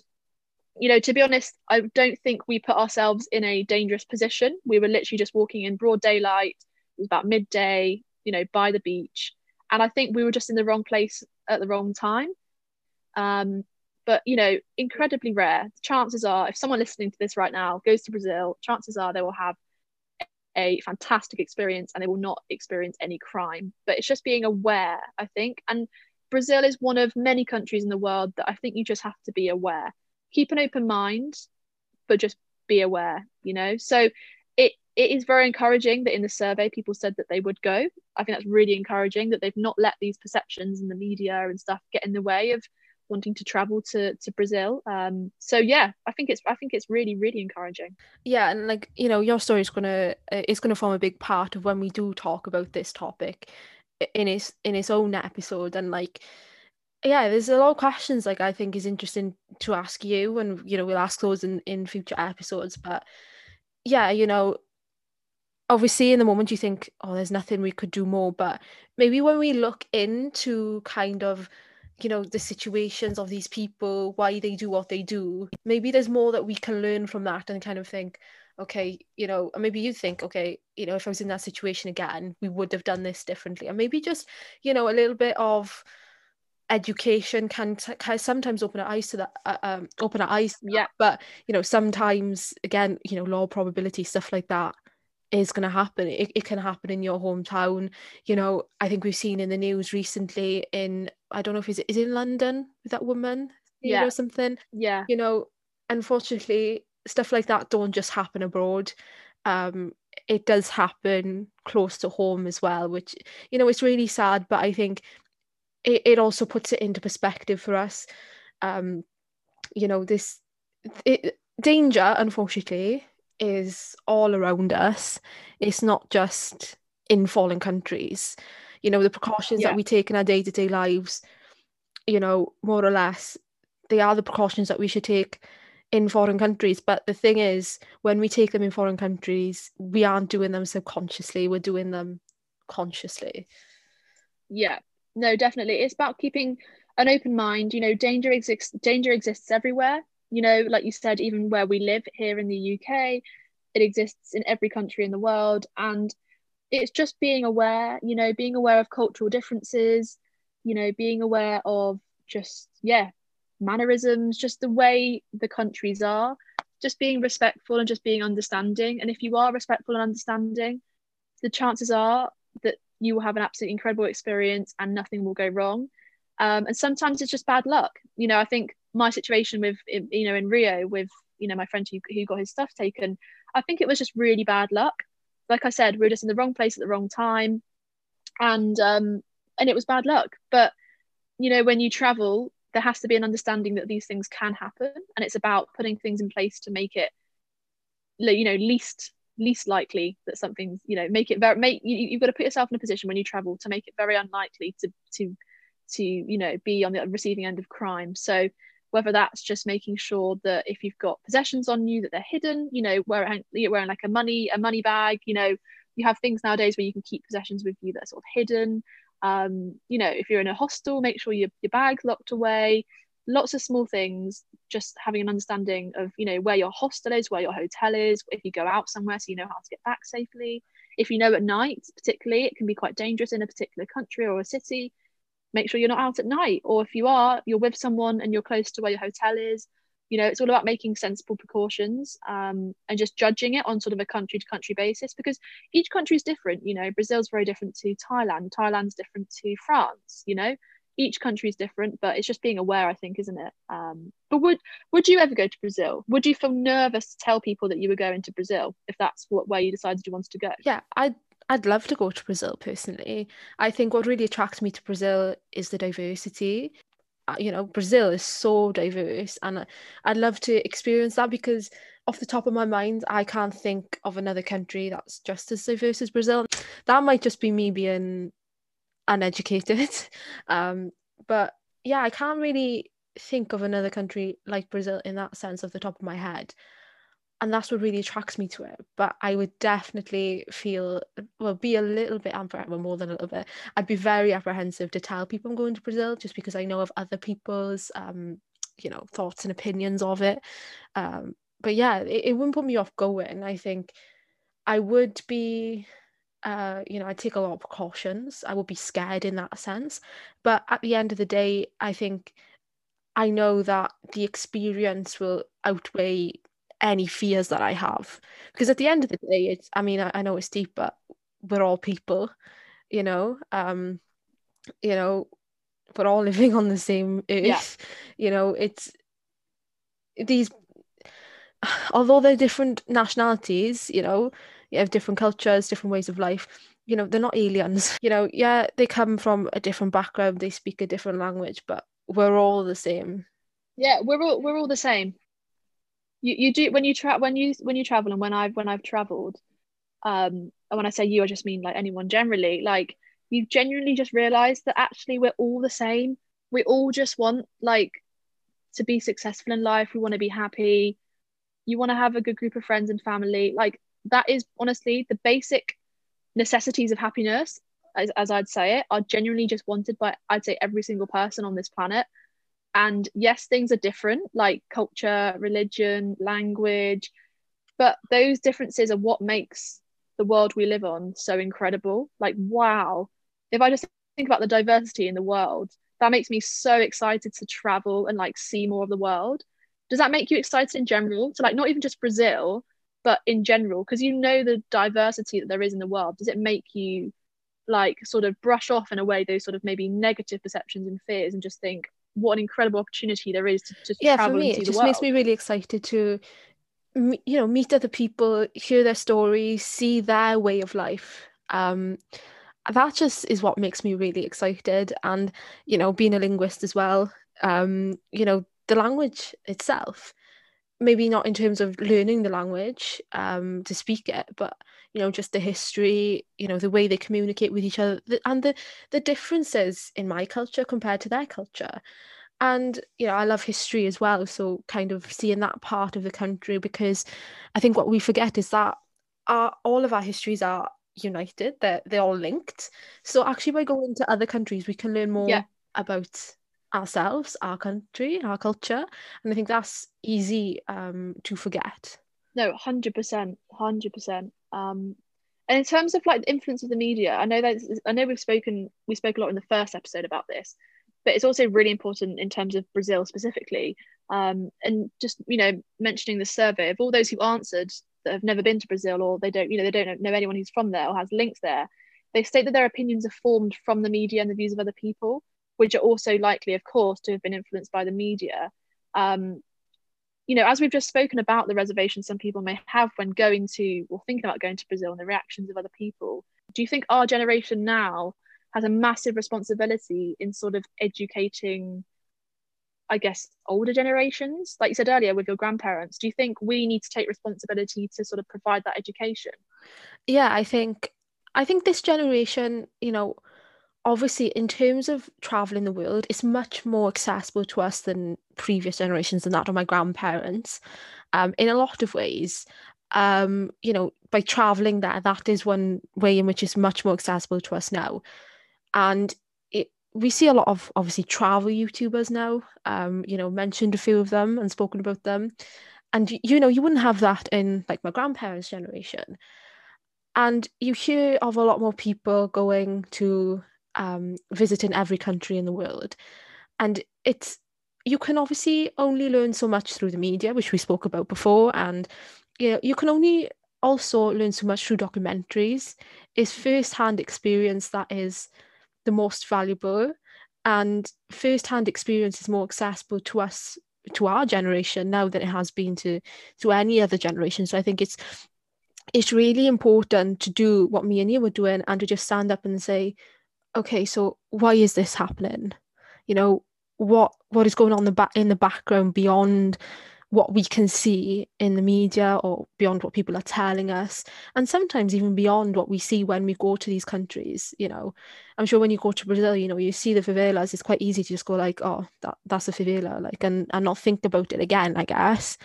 you know to be honest i don't think we put ourselves in a dangerous position. We were literally just walking in broad daylight. It was about midday you know by the beach and I think we were just in the wrong place at the wrong time. Um, but you know, incredibly rare. Chances are, if someone listening to this right now goes to Brazil, chances are they will have a fantastic experience and they will not experience any crime. But it's just being aware, I think. And Brazil is one of many countries in the world that I think you just have to be aware. Keep an open mind, but just be aware, you know? So it is very encouraging that in the survey people said that they would go. I think that's really encouraging that they've not let these perceptions and the media and stuff get in the way of wanting to travel to to Brazil. Um, so yeah, I think it's I think it's really really encouraging. Yeah, and like you know, your story is gonna is gonna form a big part of when we do talk about this topic in its in its own episode, and like yeah, there's a lot of questions like I think is interesting to ask you, and you know we'll ask those in in future episodes, but yeah, you know, obviously in the moment you think, oh, there's nothing we could do more. But maybe when we look into kind of, you know, the situations of these people, why they do what they do, maybe there's more that we can learn from that and kind of think, okay, you know, maybe you think, okay, you know, if I was in that situation again, we would have done this differently. And maybe just, you know, a little bit of education can, t- can sometimes open our eyes to that uh, um, open our eyes yeah but you know sometimes again you know law probability stuff like that is going to happen. It, it can happen in your hometown. You know i think we've seen in the news recently in i don't know if it's is in london with that woman yeah. or something? Yeah. You know unfortunately stuff like that don't just happen abroad. Um it does happen close to home as well which you know it's really sad but i think it, it also puts it into perspective for us. Um you know this it, danger unfortunately is all around us. It's not just in foreign countries. You know, the precautions yeah. that we take in our day to day lives, you know, more or less, they are the precautions that we should take in foreign countries. But the thing is, when we take them in foreign countries, we aren't doing them subconsciously, we're doing them consciously. Yeah, no, definitely. It's about keeping an open mind. You know, danger exists danger exists everywhere you know, like you said, even where we live here in the UK, it exists in every country in the world. And it's just being aware, you know, being aware of cultural differences, you know, being aware of just, yeah, mannerisms, just the way the countries are, just being respectful and just being understanding. And if you are respectful and understanding, the chances are that you will have an absolutely incredible experience and nothing will go wrong. Um, and sometimes it's just bad luck. You know, I think my situation with you know in Rio with you know my friend who, who got his stuff taken I think it was just really bad luck. Like I said we were just in the wrong place at the wrong time. And um and it was bad luck. But you know when you travel there has to be an understanding that these things can happen. And it's about putting things in place to make it you know least least likely that something's you know make it very make you, you've got to put yourself in a position when you travel to make it very unlikely to to to you know be on the receiving end of crime. So whether that's just making sure that if you've got possessions on you that they're hidden you know wearing wearing like a money a money bag you know you have things nowadays where you can keep possessions with you that are sort of hidden. Um, you know if you're in a hostel make sure your, your bag's locked away. Lots of small things just having an understanding of you know where your hostel is where your hotel is if you go out somewhere so you know how to get back safely. If you know at night particularly it can be quite dangerous in a particular country or a city make sure you're not out at night or if you are you're with someone and you're close to where your hotel is. You know it's all about making sensible precautions um, and just judging it on sort of a country to country basis because each country is different. You know brazil's very different to thailand thailand's different to france you know? Each country is different but it's just being aware i think isn't it? Um, but would would you ever go to brazil? Would you feel nervous to tell people that you were going to brazil if that's what where you decided you wanted to go? Yeah i I'd love to go to Brazil personally. I think what really attracts me to Brazil is the diversity. Uh, you know, Brazil is so diverse, and I'd love to experience that because, off the top of my mind, I can't think of another country that's just as diverse as Brazil. That might just be me being uneducated, um, but yeah, I can't really think of another country like Brazil in that sense off the top of my head and that's what really attracts me to it but i would definitely feel well be a little bit apprehensive more than a little bit i'd be very apprehensive to tell people i'm going to brazil just because i know of other people's um you know thoughts and opinions of it um but yeah it, it wouldn't put me off going i think i would be uh, you know, I take a lot of precautions. I would be scared in that sense. But at the end of the day, I think I know that the experience will outweigh any fears that I have. Because at the end of the day, it's I mean, I, I know it's deep, but we're all people, you know. Um, you know, we're all living on the same earth. Yeah. You know, it's these although they're different nationalities, you know, you have different cultures, different ways of life. You know, they're not aliens. You know, yeah, they come from a different background, they speak a different language, but we're all the same. Yeah, we're all we're all the same you, you do when you tra- when you when you travel and when I've when I've traveled um and when I say you I just mean like anyone generally like you genuinely just realize that actually we're all the same. We all just want like to be successful in life. We want to be happy. You want to have a good group of friends and family. Like that is honestly the basic necessities of happiness as, as I'd say it are genuinely just wanted by I'd say every single person on this planet and yes things are different like culture religion language but those differences are what makes the world we live on so incredible. Like wow if i just think about the diversity in the world that makes me so excited to travel and like see more of the world. Does that make you excited in general? To like not even just brazil but in general because you know the diversity that there is in the world. Does it make you like sort of brush off in a way those sort of maybe negative perceptions and fears and just think what an incredible opportunity there is to just yeah, travel for me, it just makes me really excited to you know meet other people hear their stories see their way of life. Um that just is what makes me really excited and you know being a linguist as well um you know the language itself. Maybe not in terms of learning the language um to speak it but you know just the history you know the way they communicate with each other and the the differences in my culture compared to their culture. And you know i love history as well so kind of seeing that part of the country because i think what we forget is that our, all of our histories are united they're, they're all linked. So actually by going to other countries we can learn more yeah. about ourselves our country our culture and i think that's easy um, to forget. No 100% 100% um, and in terms of like the influence of the media, I know that I know we've spoken we spoke a lot in the first episode about this, but it's also really important in terms of Brazil specifically. Um, and just you know mentioning the survey of all those who answered that have never been to Brazil or they don't you know they don't know anyone who's from there or has links there, they state that their opinions are formed from the media and the views of other people, which are also likely, of course, to have been influenced by the media. Um, you know, as we've just spoken about the reservations some people may have when going to or thinking about going to Brazil and the reactions of other people, do you think our generation now has a massive responsibility in sort of educating, I guess, older generations? Like you said earlier with your grandparents, do you think we need to take responsibility to sort of provide that education? Yeah, I think I think this generation, you know, obviously in terms of traveling the world it's much more accessible to us than previous generations and that of my grandparents um, in a lot of ways um, you know, by traveling there, that is one way in which it's much more accessible to us now. And we see a lot of obviously travel YouTubers now, um, you know, mentioned a few of them and spoken about them. And, you know, you wouldn't have that in like my grandparents' generation. And you hear of a lot more people going to um, visit in every country in the world. And it's, you can obviously only learn so much through the media, which we spoke about before. And you know, you can only also learn so much through documentaries. It's first-hand experience that is the most valuable, and first-hand experience is more accessible to us, to our generation now than it has been to to any other generation. So I think it's it's really important to do what me and you were doing and to just stand up and say, okay, so why is this happening? You know, what what is going on in the back in the background beyond what we can see in the media or beyond what people are telling us? And sometimes even beyond what we see when we go to these countries you know? I'm sure when you go to brazil you know you see the favelas it's quite easy to just go like oh that, that's a favela like and, and not think about it again i guess.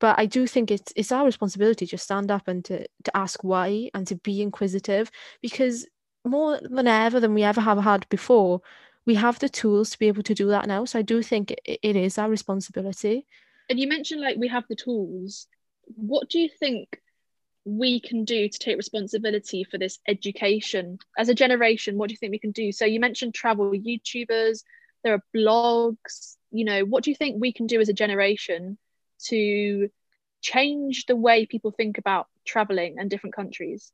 But i do think it's it's our responsibility to stand up and to to ask why and to be inquisitive because more than ever than we ever have had before we have the tools to be able to do that now. So i do think it, it is our responsibility. And you mentioned like we have the tools. What do you think we can do to take responsibility for this education? As a generation what do you think we can do? So you mentioned travel youtubers there are blogs you know what do you think we can do as a generation to change the way people think about traveling and different countries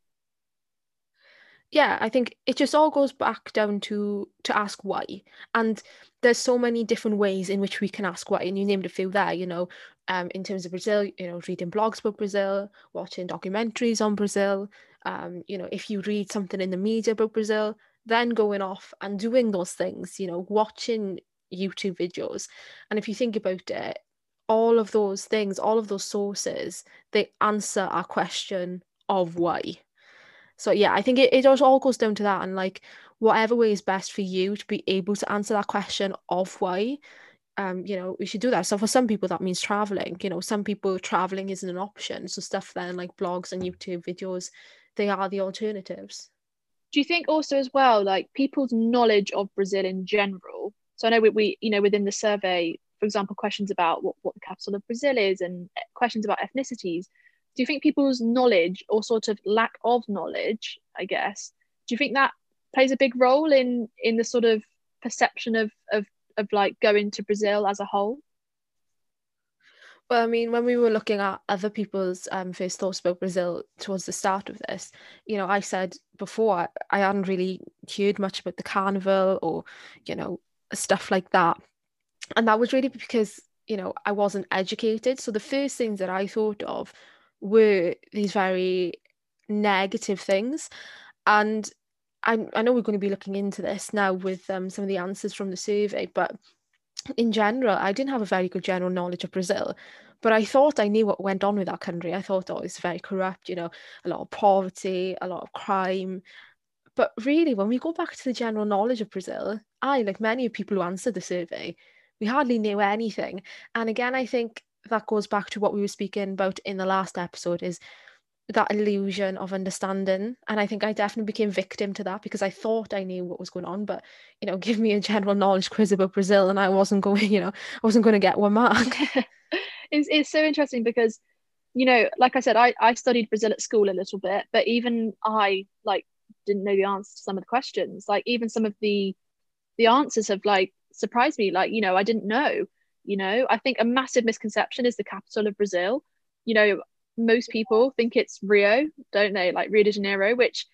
yeah i think it just all goes back down to to ask why. And there's so many different ways in which we can ask why and you named a few there you know um, in terms of brazil you know reading blogs about brazil watching documentaries on brazil um, you know if you read something in the media about brazil then going off and doing those things you know watching youtube videos. And if you think about it all of those things all of those sources they answer our question of why so yeah, I think it, it all goes down to that and like whatever way is best for you to be able to answer that question of why. Um, you know, we should do that. So for some people that means traveling. You know, some people traveling isn't an option. So stuff then like blogs and YouTube videos, they are the alternatives. Do you think also as well, like people's knowledge of Brazil in general? So I know we, we you know, within the survey, for example, questions about what, what the capital of Brazil is and questions about ethnicities do you think people's knowledge or sort of lack of knowledge i guess do you think that plays a big role in in the sort of perception of of of like going to brazil as a whole well, I mean, when we were looking at other people's um, first thoughts about Brazil towards the start of this, you know, I said before I hadn't really heard much about the carnival or, you know, stuff like that. And that was really because, you know, I wasn't educated. So the first things that I thought of were these very negative things. And I, I know we're going to be looking into this now with um, some of the answers from the survey, but in general, I didn't have a very good general knowledge of Brazil, but I thought I knew what went on with that country. I thought, oh, it's very corrupt, you know, a lot of poverty, a lot of crime. But really, when we go back to the general knowledge of Brazil, I, like many people who answered the survey, we hardly knew anything. And again, I think that goes back to what we were speaking about in the last episode is that illusion of understanding. And i think i definitely became victim to that because i thought i knew what was going on but you know give me a general knowledge quiz about brazil and i wasn't going you know i wasn't going to get one mark. It's, it's so interesting because you know like i said I, I studied brazil at school a little bit but even i like didn't know the answer to some of the questions. Like even some of the the answers have like surprised me. Like you know i didn't know you know? I think a massive misconception is the capital of brazil. You know most people think it's rio don't they? Like rio de janeiro which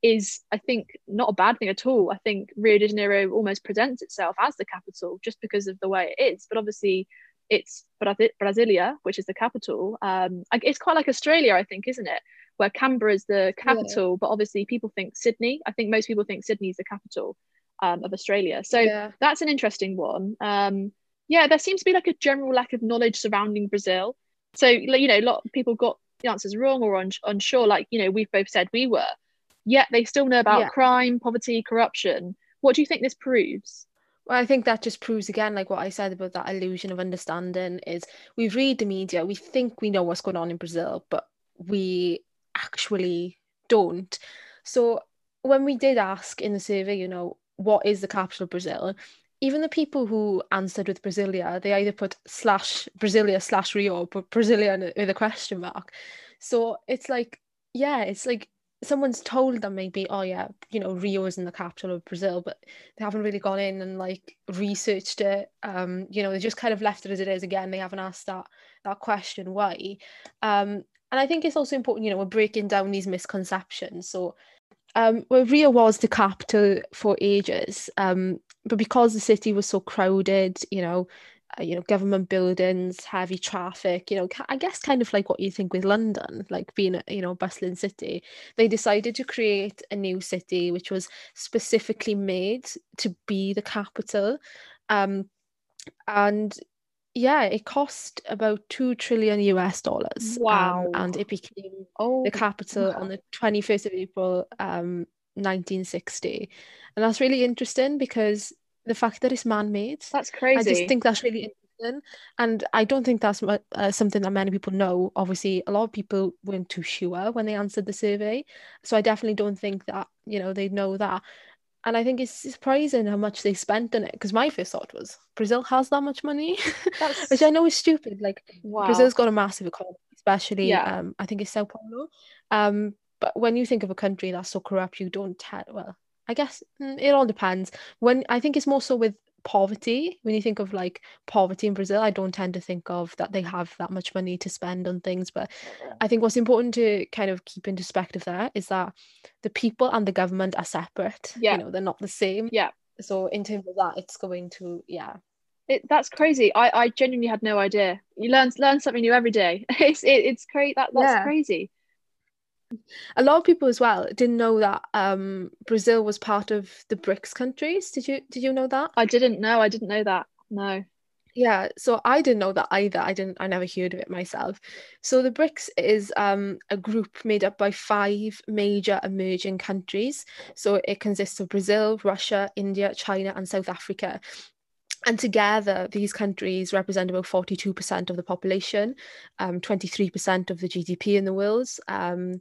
is i think not a bad thing at all. I think rio de janeiro almost presents itself as the capital just because of the way it is. But obviously it's brasilia which is the capital. Um it's quite like australia i think isn't it? Where canberra is the capital yeah. but obviously people think sydney. I think most people think sydney is the capital um, of australia. So yeah. that's an interesting one. Um yeah, there seems to be like a general lack of knowledge surrounding Brazil. So, you know, a lot of people got the answers wrong or un- unsure, like, you know, we've both said we were. Yet they still know about yeah. crime, poverty, corruption. What do you think this proves? Well, I think that just proves again, like what I said about that illusion of understanding is we read the media, we think we know what's going on in Brazil, but we actually don't. So when we did ask in the survey, you know, what is the capital of Brazil? Even the people who answered with Brasilia, they either put slash Brasilia slash Rio, but Brasilia with a question mark. So it's like, yeah, it's like someone's told them maybe, oh yeah, you know, Rio is in the capital of Brazil, but they haven't really gone in and like researched it. Um, you know, they just kind of left it as it is again. They haven't asked that that question why. Um, and I think it's also important, you know, we're breaking down these misconceptions. So um, well, Rio was the capital for ages, um, but because the city was so crowded, you know, uh, you know, government buildings, heavy traffic, you know, I guess kind of like what you think with London, like being a, you know, bustling city, they decided to create a new city which was specifically made to be the capital. Um, and yeah, it cost about two trillion US dollars. Wow. Um, and it became oh, the capital wow. on the 21st of April, um, 1960. And that's really interesting because the fact that it's man-made. That's crazy. I just think that's really interesting, and I don't think that's uh, something that many people know. Obviously, a lot of people weren't too sure when they answered the survey, so I definitely don't think that you know they know that. And I think it's surprising how much they spent on it because my first thought was Brazil has that much money, which I know is stupid. Like wow. Brazil's got a massive economy, especially yeah. um, I think it's Sao Paulo. Um, but when you think of a country that's so corrupt, you don't tell well I guess mm, it all depends. When I think it's more so with poverty. When you think of like poverty in Brazil, I don't tend to think of that they have that much money to spend on things. But I think what's important to kind of keep in perspective there is that the people and the government are separate. Yeah. You know, they're not the same. Yeah. So in terms of that, it's going to yeah. It, that's crazy. I, I genuinely had no idea. You learn learn something new every day. It's it, it's great. That that's yeah. crazy a lot of people as well didn't know that um, Brazil was part of the BRICS countries. Did you did you know that? I didn't know. I didn't know that. No. Yeah, so I didn't know that either. I didn't. I never heard of it myself. So the BRICS is um, a group made up by five major emerging countries. So it consists of Brazil, Russia, India, China, and South Africa. And together, these countries represent about 42% of the population, um, 23% of the GDP in the world, um,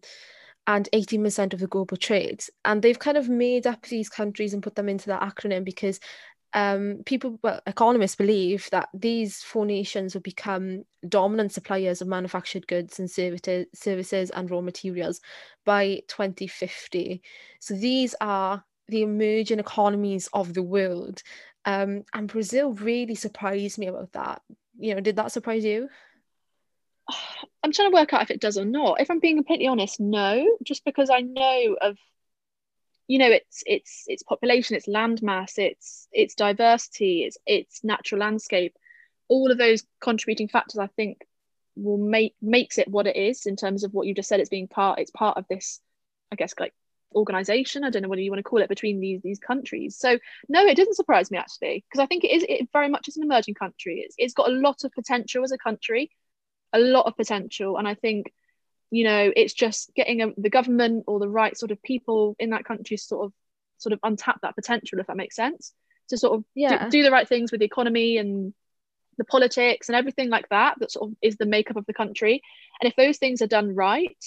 and 18% of the global trade. And they've kind of made up these countries and put them into that acronym because um, people, well, economists believe that these four nations will become dominant suppliers of manufactured goods and services, services and raw materials by 2050. So these are the emerging economies of the world um, and Brazil really surprised me about that. You know, did that surprise you? I'm trying to work out if it does or not. If I'm being completely honest, no. Just because I know of, you know, it's it's its population, its landmass, its its diversity, its its natural landscape, all of those contributing factors, I think, will make makes it what it is in terms of what you just said. It's being part. It's part of this, I guess, like organization i don't know what you want to call it between these these countries. So no it doesn't surprise me actually because i think it is it very much is an emerging country. It's, it's got a lot of potential as a country a lot of potential and i think you know it's just getting a, the government or the right sort of people in that country sort of sort of untap that potential if that makes sense to sort of yeah. do, do the right things with the economy and the politics and everything like that that sort of is the makeup of the country. And if those things are done right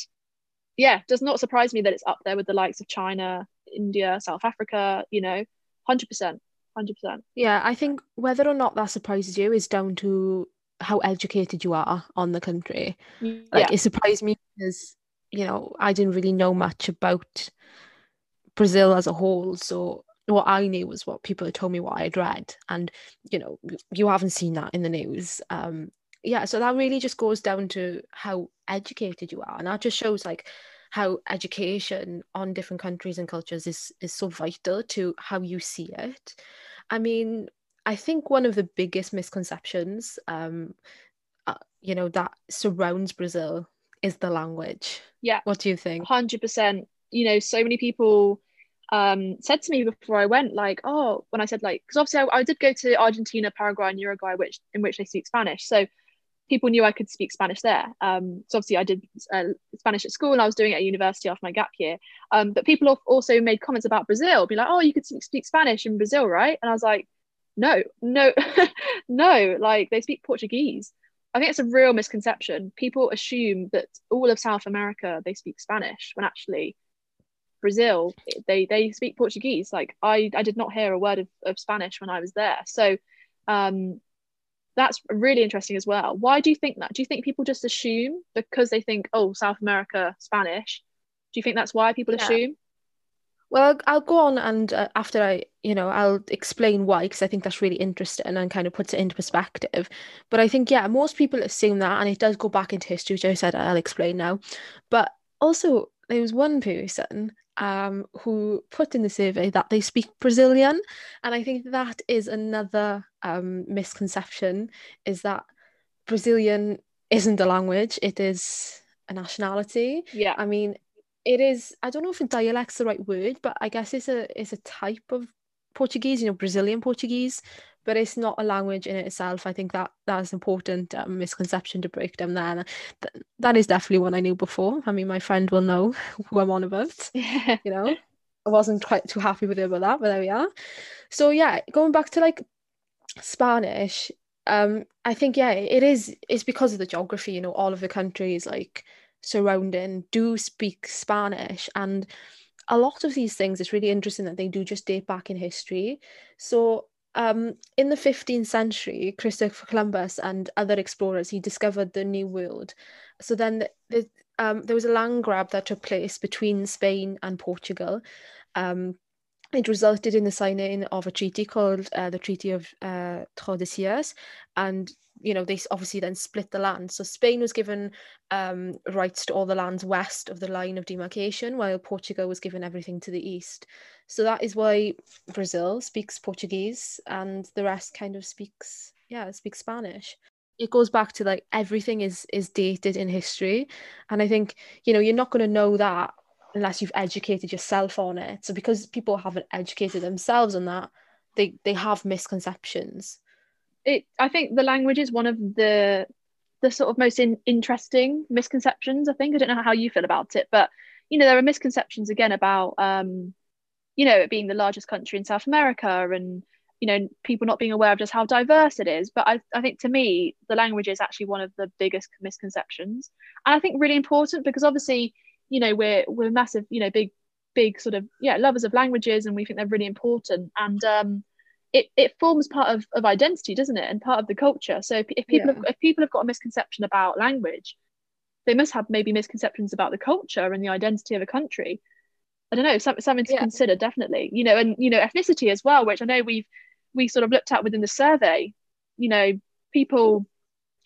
yeah, does not surprise me that it's up there with the likes of China, India, South Africa, you know, 100%. 100%. Yeah, I think whether or not that surprises you is down to how educated you are on the country. Yeah. Like, it surprised me because, you know, I didn't really know much about Brazil as a whole. So, what I knew was what people had told me, what I had read. And, you know, you haven't seen that in the news. Um, yeah so that really just goes down to how educated you are and that just shows like how education on different countries and cultures is is so vital to how you see it. I mean i think one of the biggest misconceptions um uh, you know that surrounds brazil is the language. Yeah. What do you think? 100% you know so many people um, said to me before I went, like, oh, when I said like, because obviously I, I, did go to Argentina, Paraguay, and Uruguay, which in which they speak Spanish. So people knew I could speak Spanish there. Um, so obviously I did uh, Spanish at school and I was doing it at university after my gap year. Um, but people also made comments about Brazil, be like, oh, you could speak Spanish in Brazil, right? And I was like, no, no, no, like they speak Portuguese. I think it's a real misconception. People assume that all of South America they speak Spanish when actually Brazil they they speak Portuguese. Like I I did not hear a word of, of Spanish when I was there. So um that's really interesting as well. Why do you think that? Do you think people just assume because they think oh South America Spanish? Do you think that's why people yeah. assume? Well, I'll, I'll, go on and uh, after I, you know, I'll explain why because I think that's really interesting and kind of puts it into perspective. But I think, yeah, most people assume that, and it does go back into history, which I said I'll explain now. But also, there was one person um, who put in the survey that they speak Brazilian, and I think that is another um, misconception: is that Brazilian isn't a language; it is a nationality. Yeah. I mean, it is i don't know if a dialect's the right word but i guess it's a it's a type of portuguese you know brazilian portuguese but it's not a language in itself. I think that that's important um, misconception to break down. There and th- that is definitely one i knew before. I mean my friend will know who i'm on about you know? I wasn't quite too happy with it about that but there we are. So yeah going back to like spanish um i think yeah it is it's because of the geography you know all of the countries like surrounding do speak Spanish. And a lot of these things, it's really interesting that they do just date back in history. So um, in the 15th century, Christopher Columbus and other explorers, he discovered the New World. So then the, the, um, there was a land grab that took place between Spain and Portugal. Um, it resulted in the signing of a treaty called uh, the Treaty of uh, Tordesillas, and you know they obviously then split the land. So spain was given um, rights to all the lands west of the line of demarcation while portugal was given everything to the east. So that is why brazil speaks portuguese and the rest kind of speaks yeah speaks spanish. It goes back to like everything is is dated in history and i think you know you're not going to know that unless you've educated yourself on it so because people haven't educated themselves on that they they have misconceptions it I think the language is one of the the sort of most in, interesting misconceptions. I think I don't know how you feel about it, but you know there are misconceptions again about um, you know it being the largest country in South America and you know people not being aware of just how diverse it is. But I, I think to me the language is actually one of the biggest misconceptions, and I think really important because obviously you know we're we're massive you know big big sort of yeah lovers of languages and we think they're really important. And um it, it forms part of, of identity doesn't it? And part of the culture. So if, if people yeah. have, if people have got a misconception about language they must have maybe misconceptions about the culture and the identity of a country. I don't know some, something to yeah. consider definitely. You know and you know ethnicity as well which i know we've we sort of looked at within the survey. You know people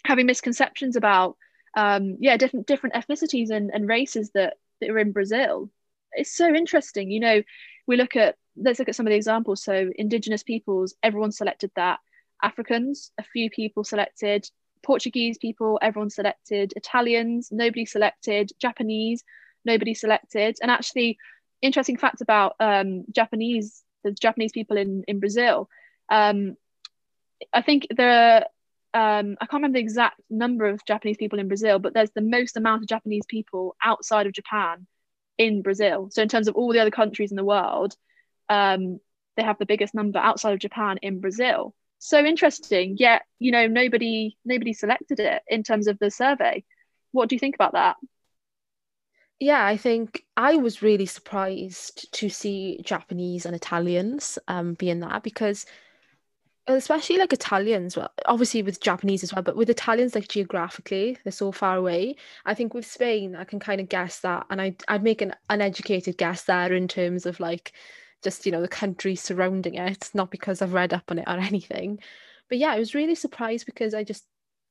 having misconceptions about um yeah different different ethnicities and, and races that that are in brazil it's so interesting you know we look at let's look at some of the examples. So indigenous peoples, everyone selected that. Africans, a few people selected. Portuguese people, everyone selected. Italians, nobody selected. Japanese, nobody selected. And actually, interesting fact about um, Japanese, the Japanese people in in Brazil. Um, I think there are, um, I can't remember the exact number of Japanese people in Brazil, but there's the most amount of Japanese people outside of Japan in Brazil. So in terms of all the other countries in the world, um, they have the biggest number outside of Japan in Brazil. So interesting. Yet, you know, nobody nobody selected it in terms of the survey. What do you think about that? Yeah, I think I was really surprised to see Japanese and Italians um, being that because especially like Italians, well, obviously with Japanese as well, but with Italians, like geographically, they're so far away. I think with Spain, I can kind of guess that, and I I'd make an uneducated guess there in terms of like just you know the country surrounding it not because i've read up on it or anything. But yeah i was really surprised because i just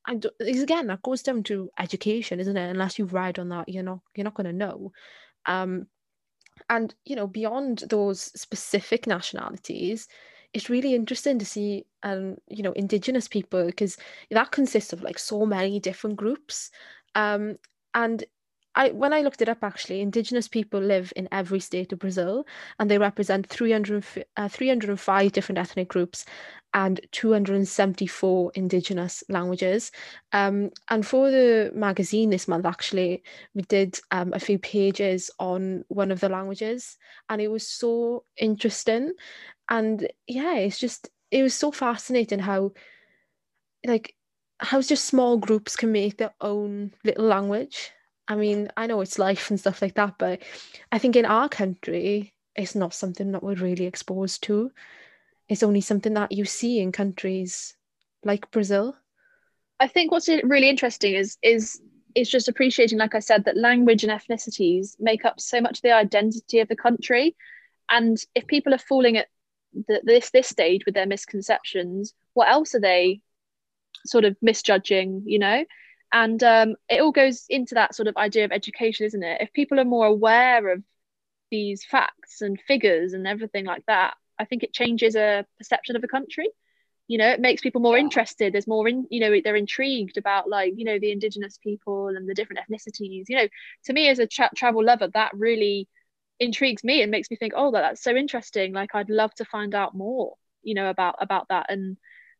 I do, again that goes down to education isn't it? Unless you've read on that you're not you're not going to know. Um and you know beyond those specific nationalities it's really interesting to see um you know indigenous people because that consists of like so many different groups. Um and I when I looked it up, actually, Indigenous people live in every state of Brazil, and they represent 300, uh, 305 different ethnic groups and 274 Indigenous languages. Um, and for the magazine this month, actually, we did um, a few pages on one of the languages, and it was so interesting. And yeah, it's just it was so fascinating how, like, how just small groups can make their own little language. I mean, I know it's life and stuff like that, but I think in our country, it's not something that we're really exposed to. It's only something that you see in countries like Brazil. I think what's really interesting is is is just appreciating, like I said, that language and ethnicities make up so much of the identity of the country. And if people are falling at the, this this stage with their misconceptions, what else are they sort of misjudging? You know, and um, it all goes into that sort of idea of education, isn't it? If people are more aware of these facts and figures and everything like that, I think it changes a perception of a country. You know it makes people more interested. There's more in you know they're intrigued about like you know the indigenous people and the different ethnicities. You know to me as a tra- travel lover that really intrigues me and makes me think oh that, that's so interesting. Like i'd love to find out more you know about about that. And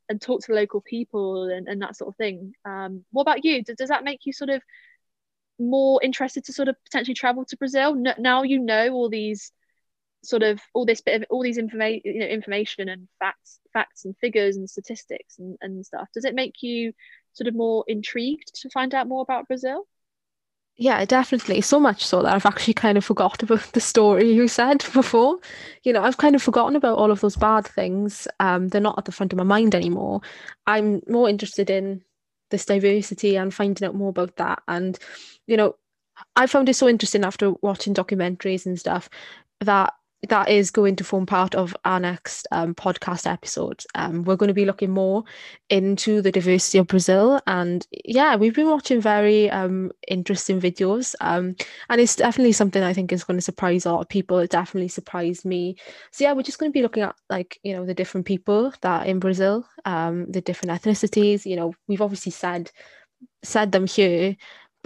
and talk to local people and, and that sort of thing. Um what about you? Does, does that make you sort of more interested to sort of potentially travel to brazil? Now you know all these sort of all this bit of all these information you know information and facts facts and figures and statistics and, and stuff. Does it make you sort of more intrigued to find out more about brazil yeah definitely. So much so that i've actually kind of forgot about the story you said before. You know i've kind of forgotten about all of those bad things. Um they're not at the front of my mind anymore. I'm more interested in this diversity and finding out more about that. And you know I found it so interesting after watching documentaries and stuff that that is going to form part of our next um, podcast episode. Um, we're going to be looking more into the diversity of Brazil, and yeah, we've been watching very um, interesting videos, um, and it's definitely something I think is going to surprise a lot of people. It definitely surprised me. So yeah, we're just going to be looking at like you know the different people that in Brazil, um, the different ethnicities. You know, we've obviously said said them here,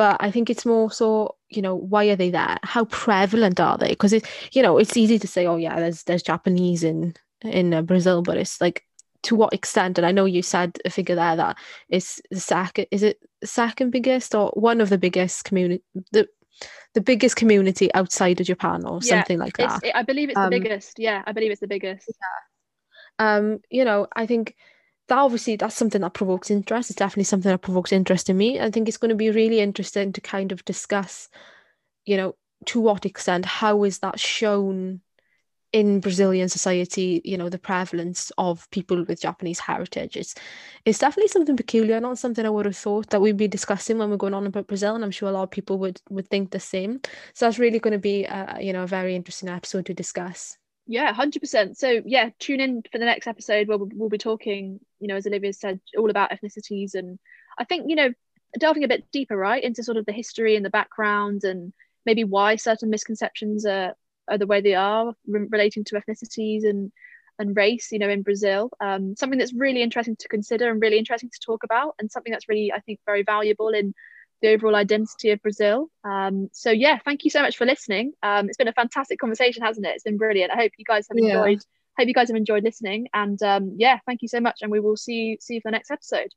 but I think it's more so, you know, why are they there? How prevalent are they? Because it, you know, it's easy to say, oh yeah, there's there's Japanese in in uh, Brazil, but it's like to what extent? And I know you said a figure there that is the second, is it second biggest or one of the biggest community the the biggest community outside of Japan or yeah, something like that. It, I believe it's um, the biggest. Yeah, I believe it's the biggest. Yeah. Um, you know, I think that obviously that's something that provokes interest. It's definitely something that provokes interest in me. I think it's going to be really interesting to kind of discuss, you know, to what extent, how is that shown in Brazilian society, you know, the prevalence of people with Japanese heritage. It's it's definitely something peculiar, not something I would have thought that we'd be discussing when we're going on about Brazil, and I'm sure a lot of people would would think the same. So that's really going to be, a, you know, a very interesting episode to discuss. Yeah, hundred percent. So yeah, tune in for the next episode where we'll, we'll be talking, you know, as Olivia said, all about ethnicities, and I think you know, delving a bit deeper, right, into sort of the history and the background, and maybe why certain misconceptions are are the way they are re- relating to ethnicities and and race, you know, in Brazil. Um, something that's really interesting to consider and really interesting to talk about, and something that's really, I think, very valuable in the overall identity of Brazil. Um, so yeah, thank you so much for listening. Um, it's been a fantastic conversation, hasn't it? It's been brilliant. I hope you guys have enjoyed. Yeah. Hope you guys have enjoyed listening. And um, yeah, thank you so much. And we will see see you for the next episode.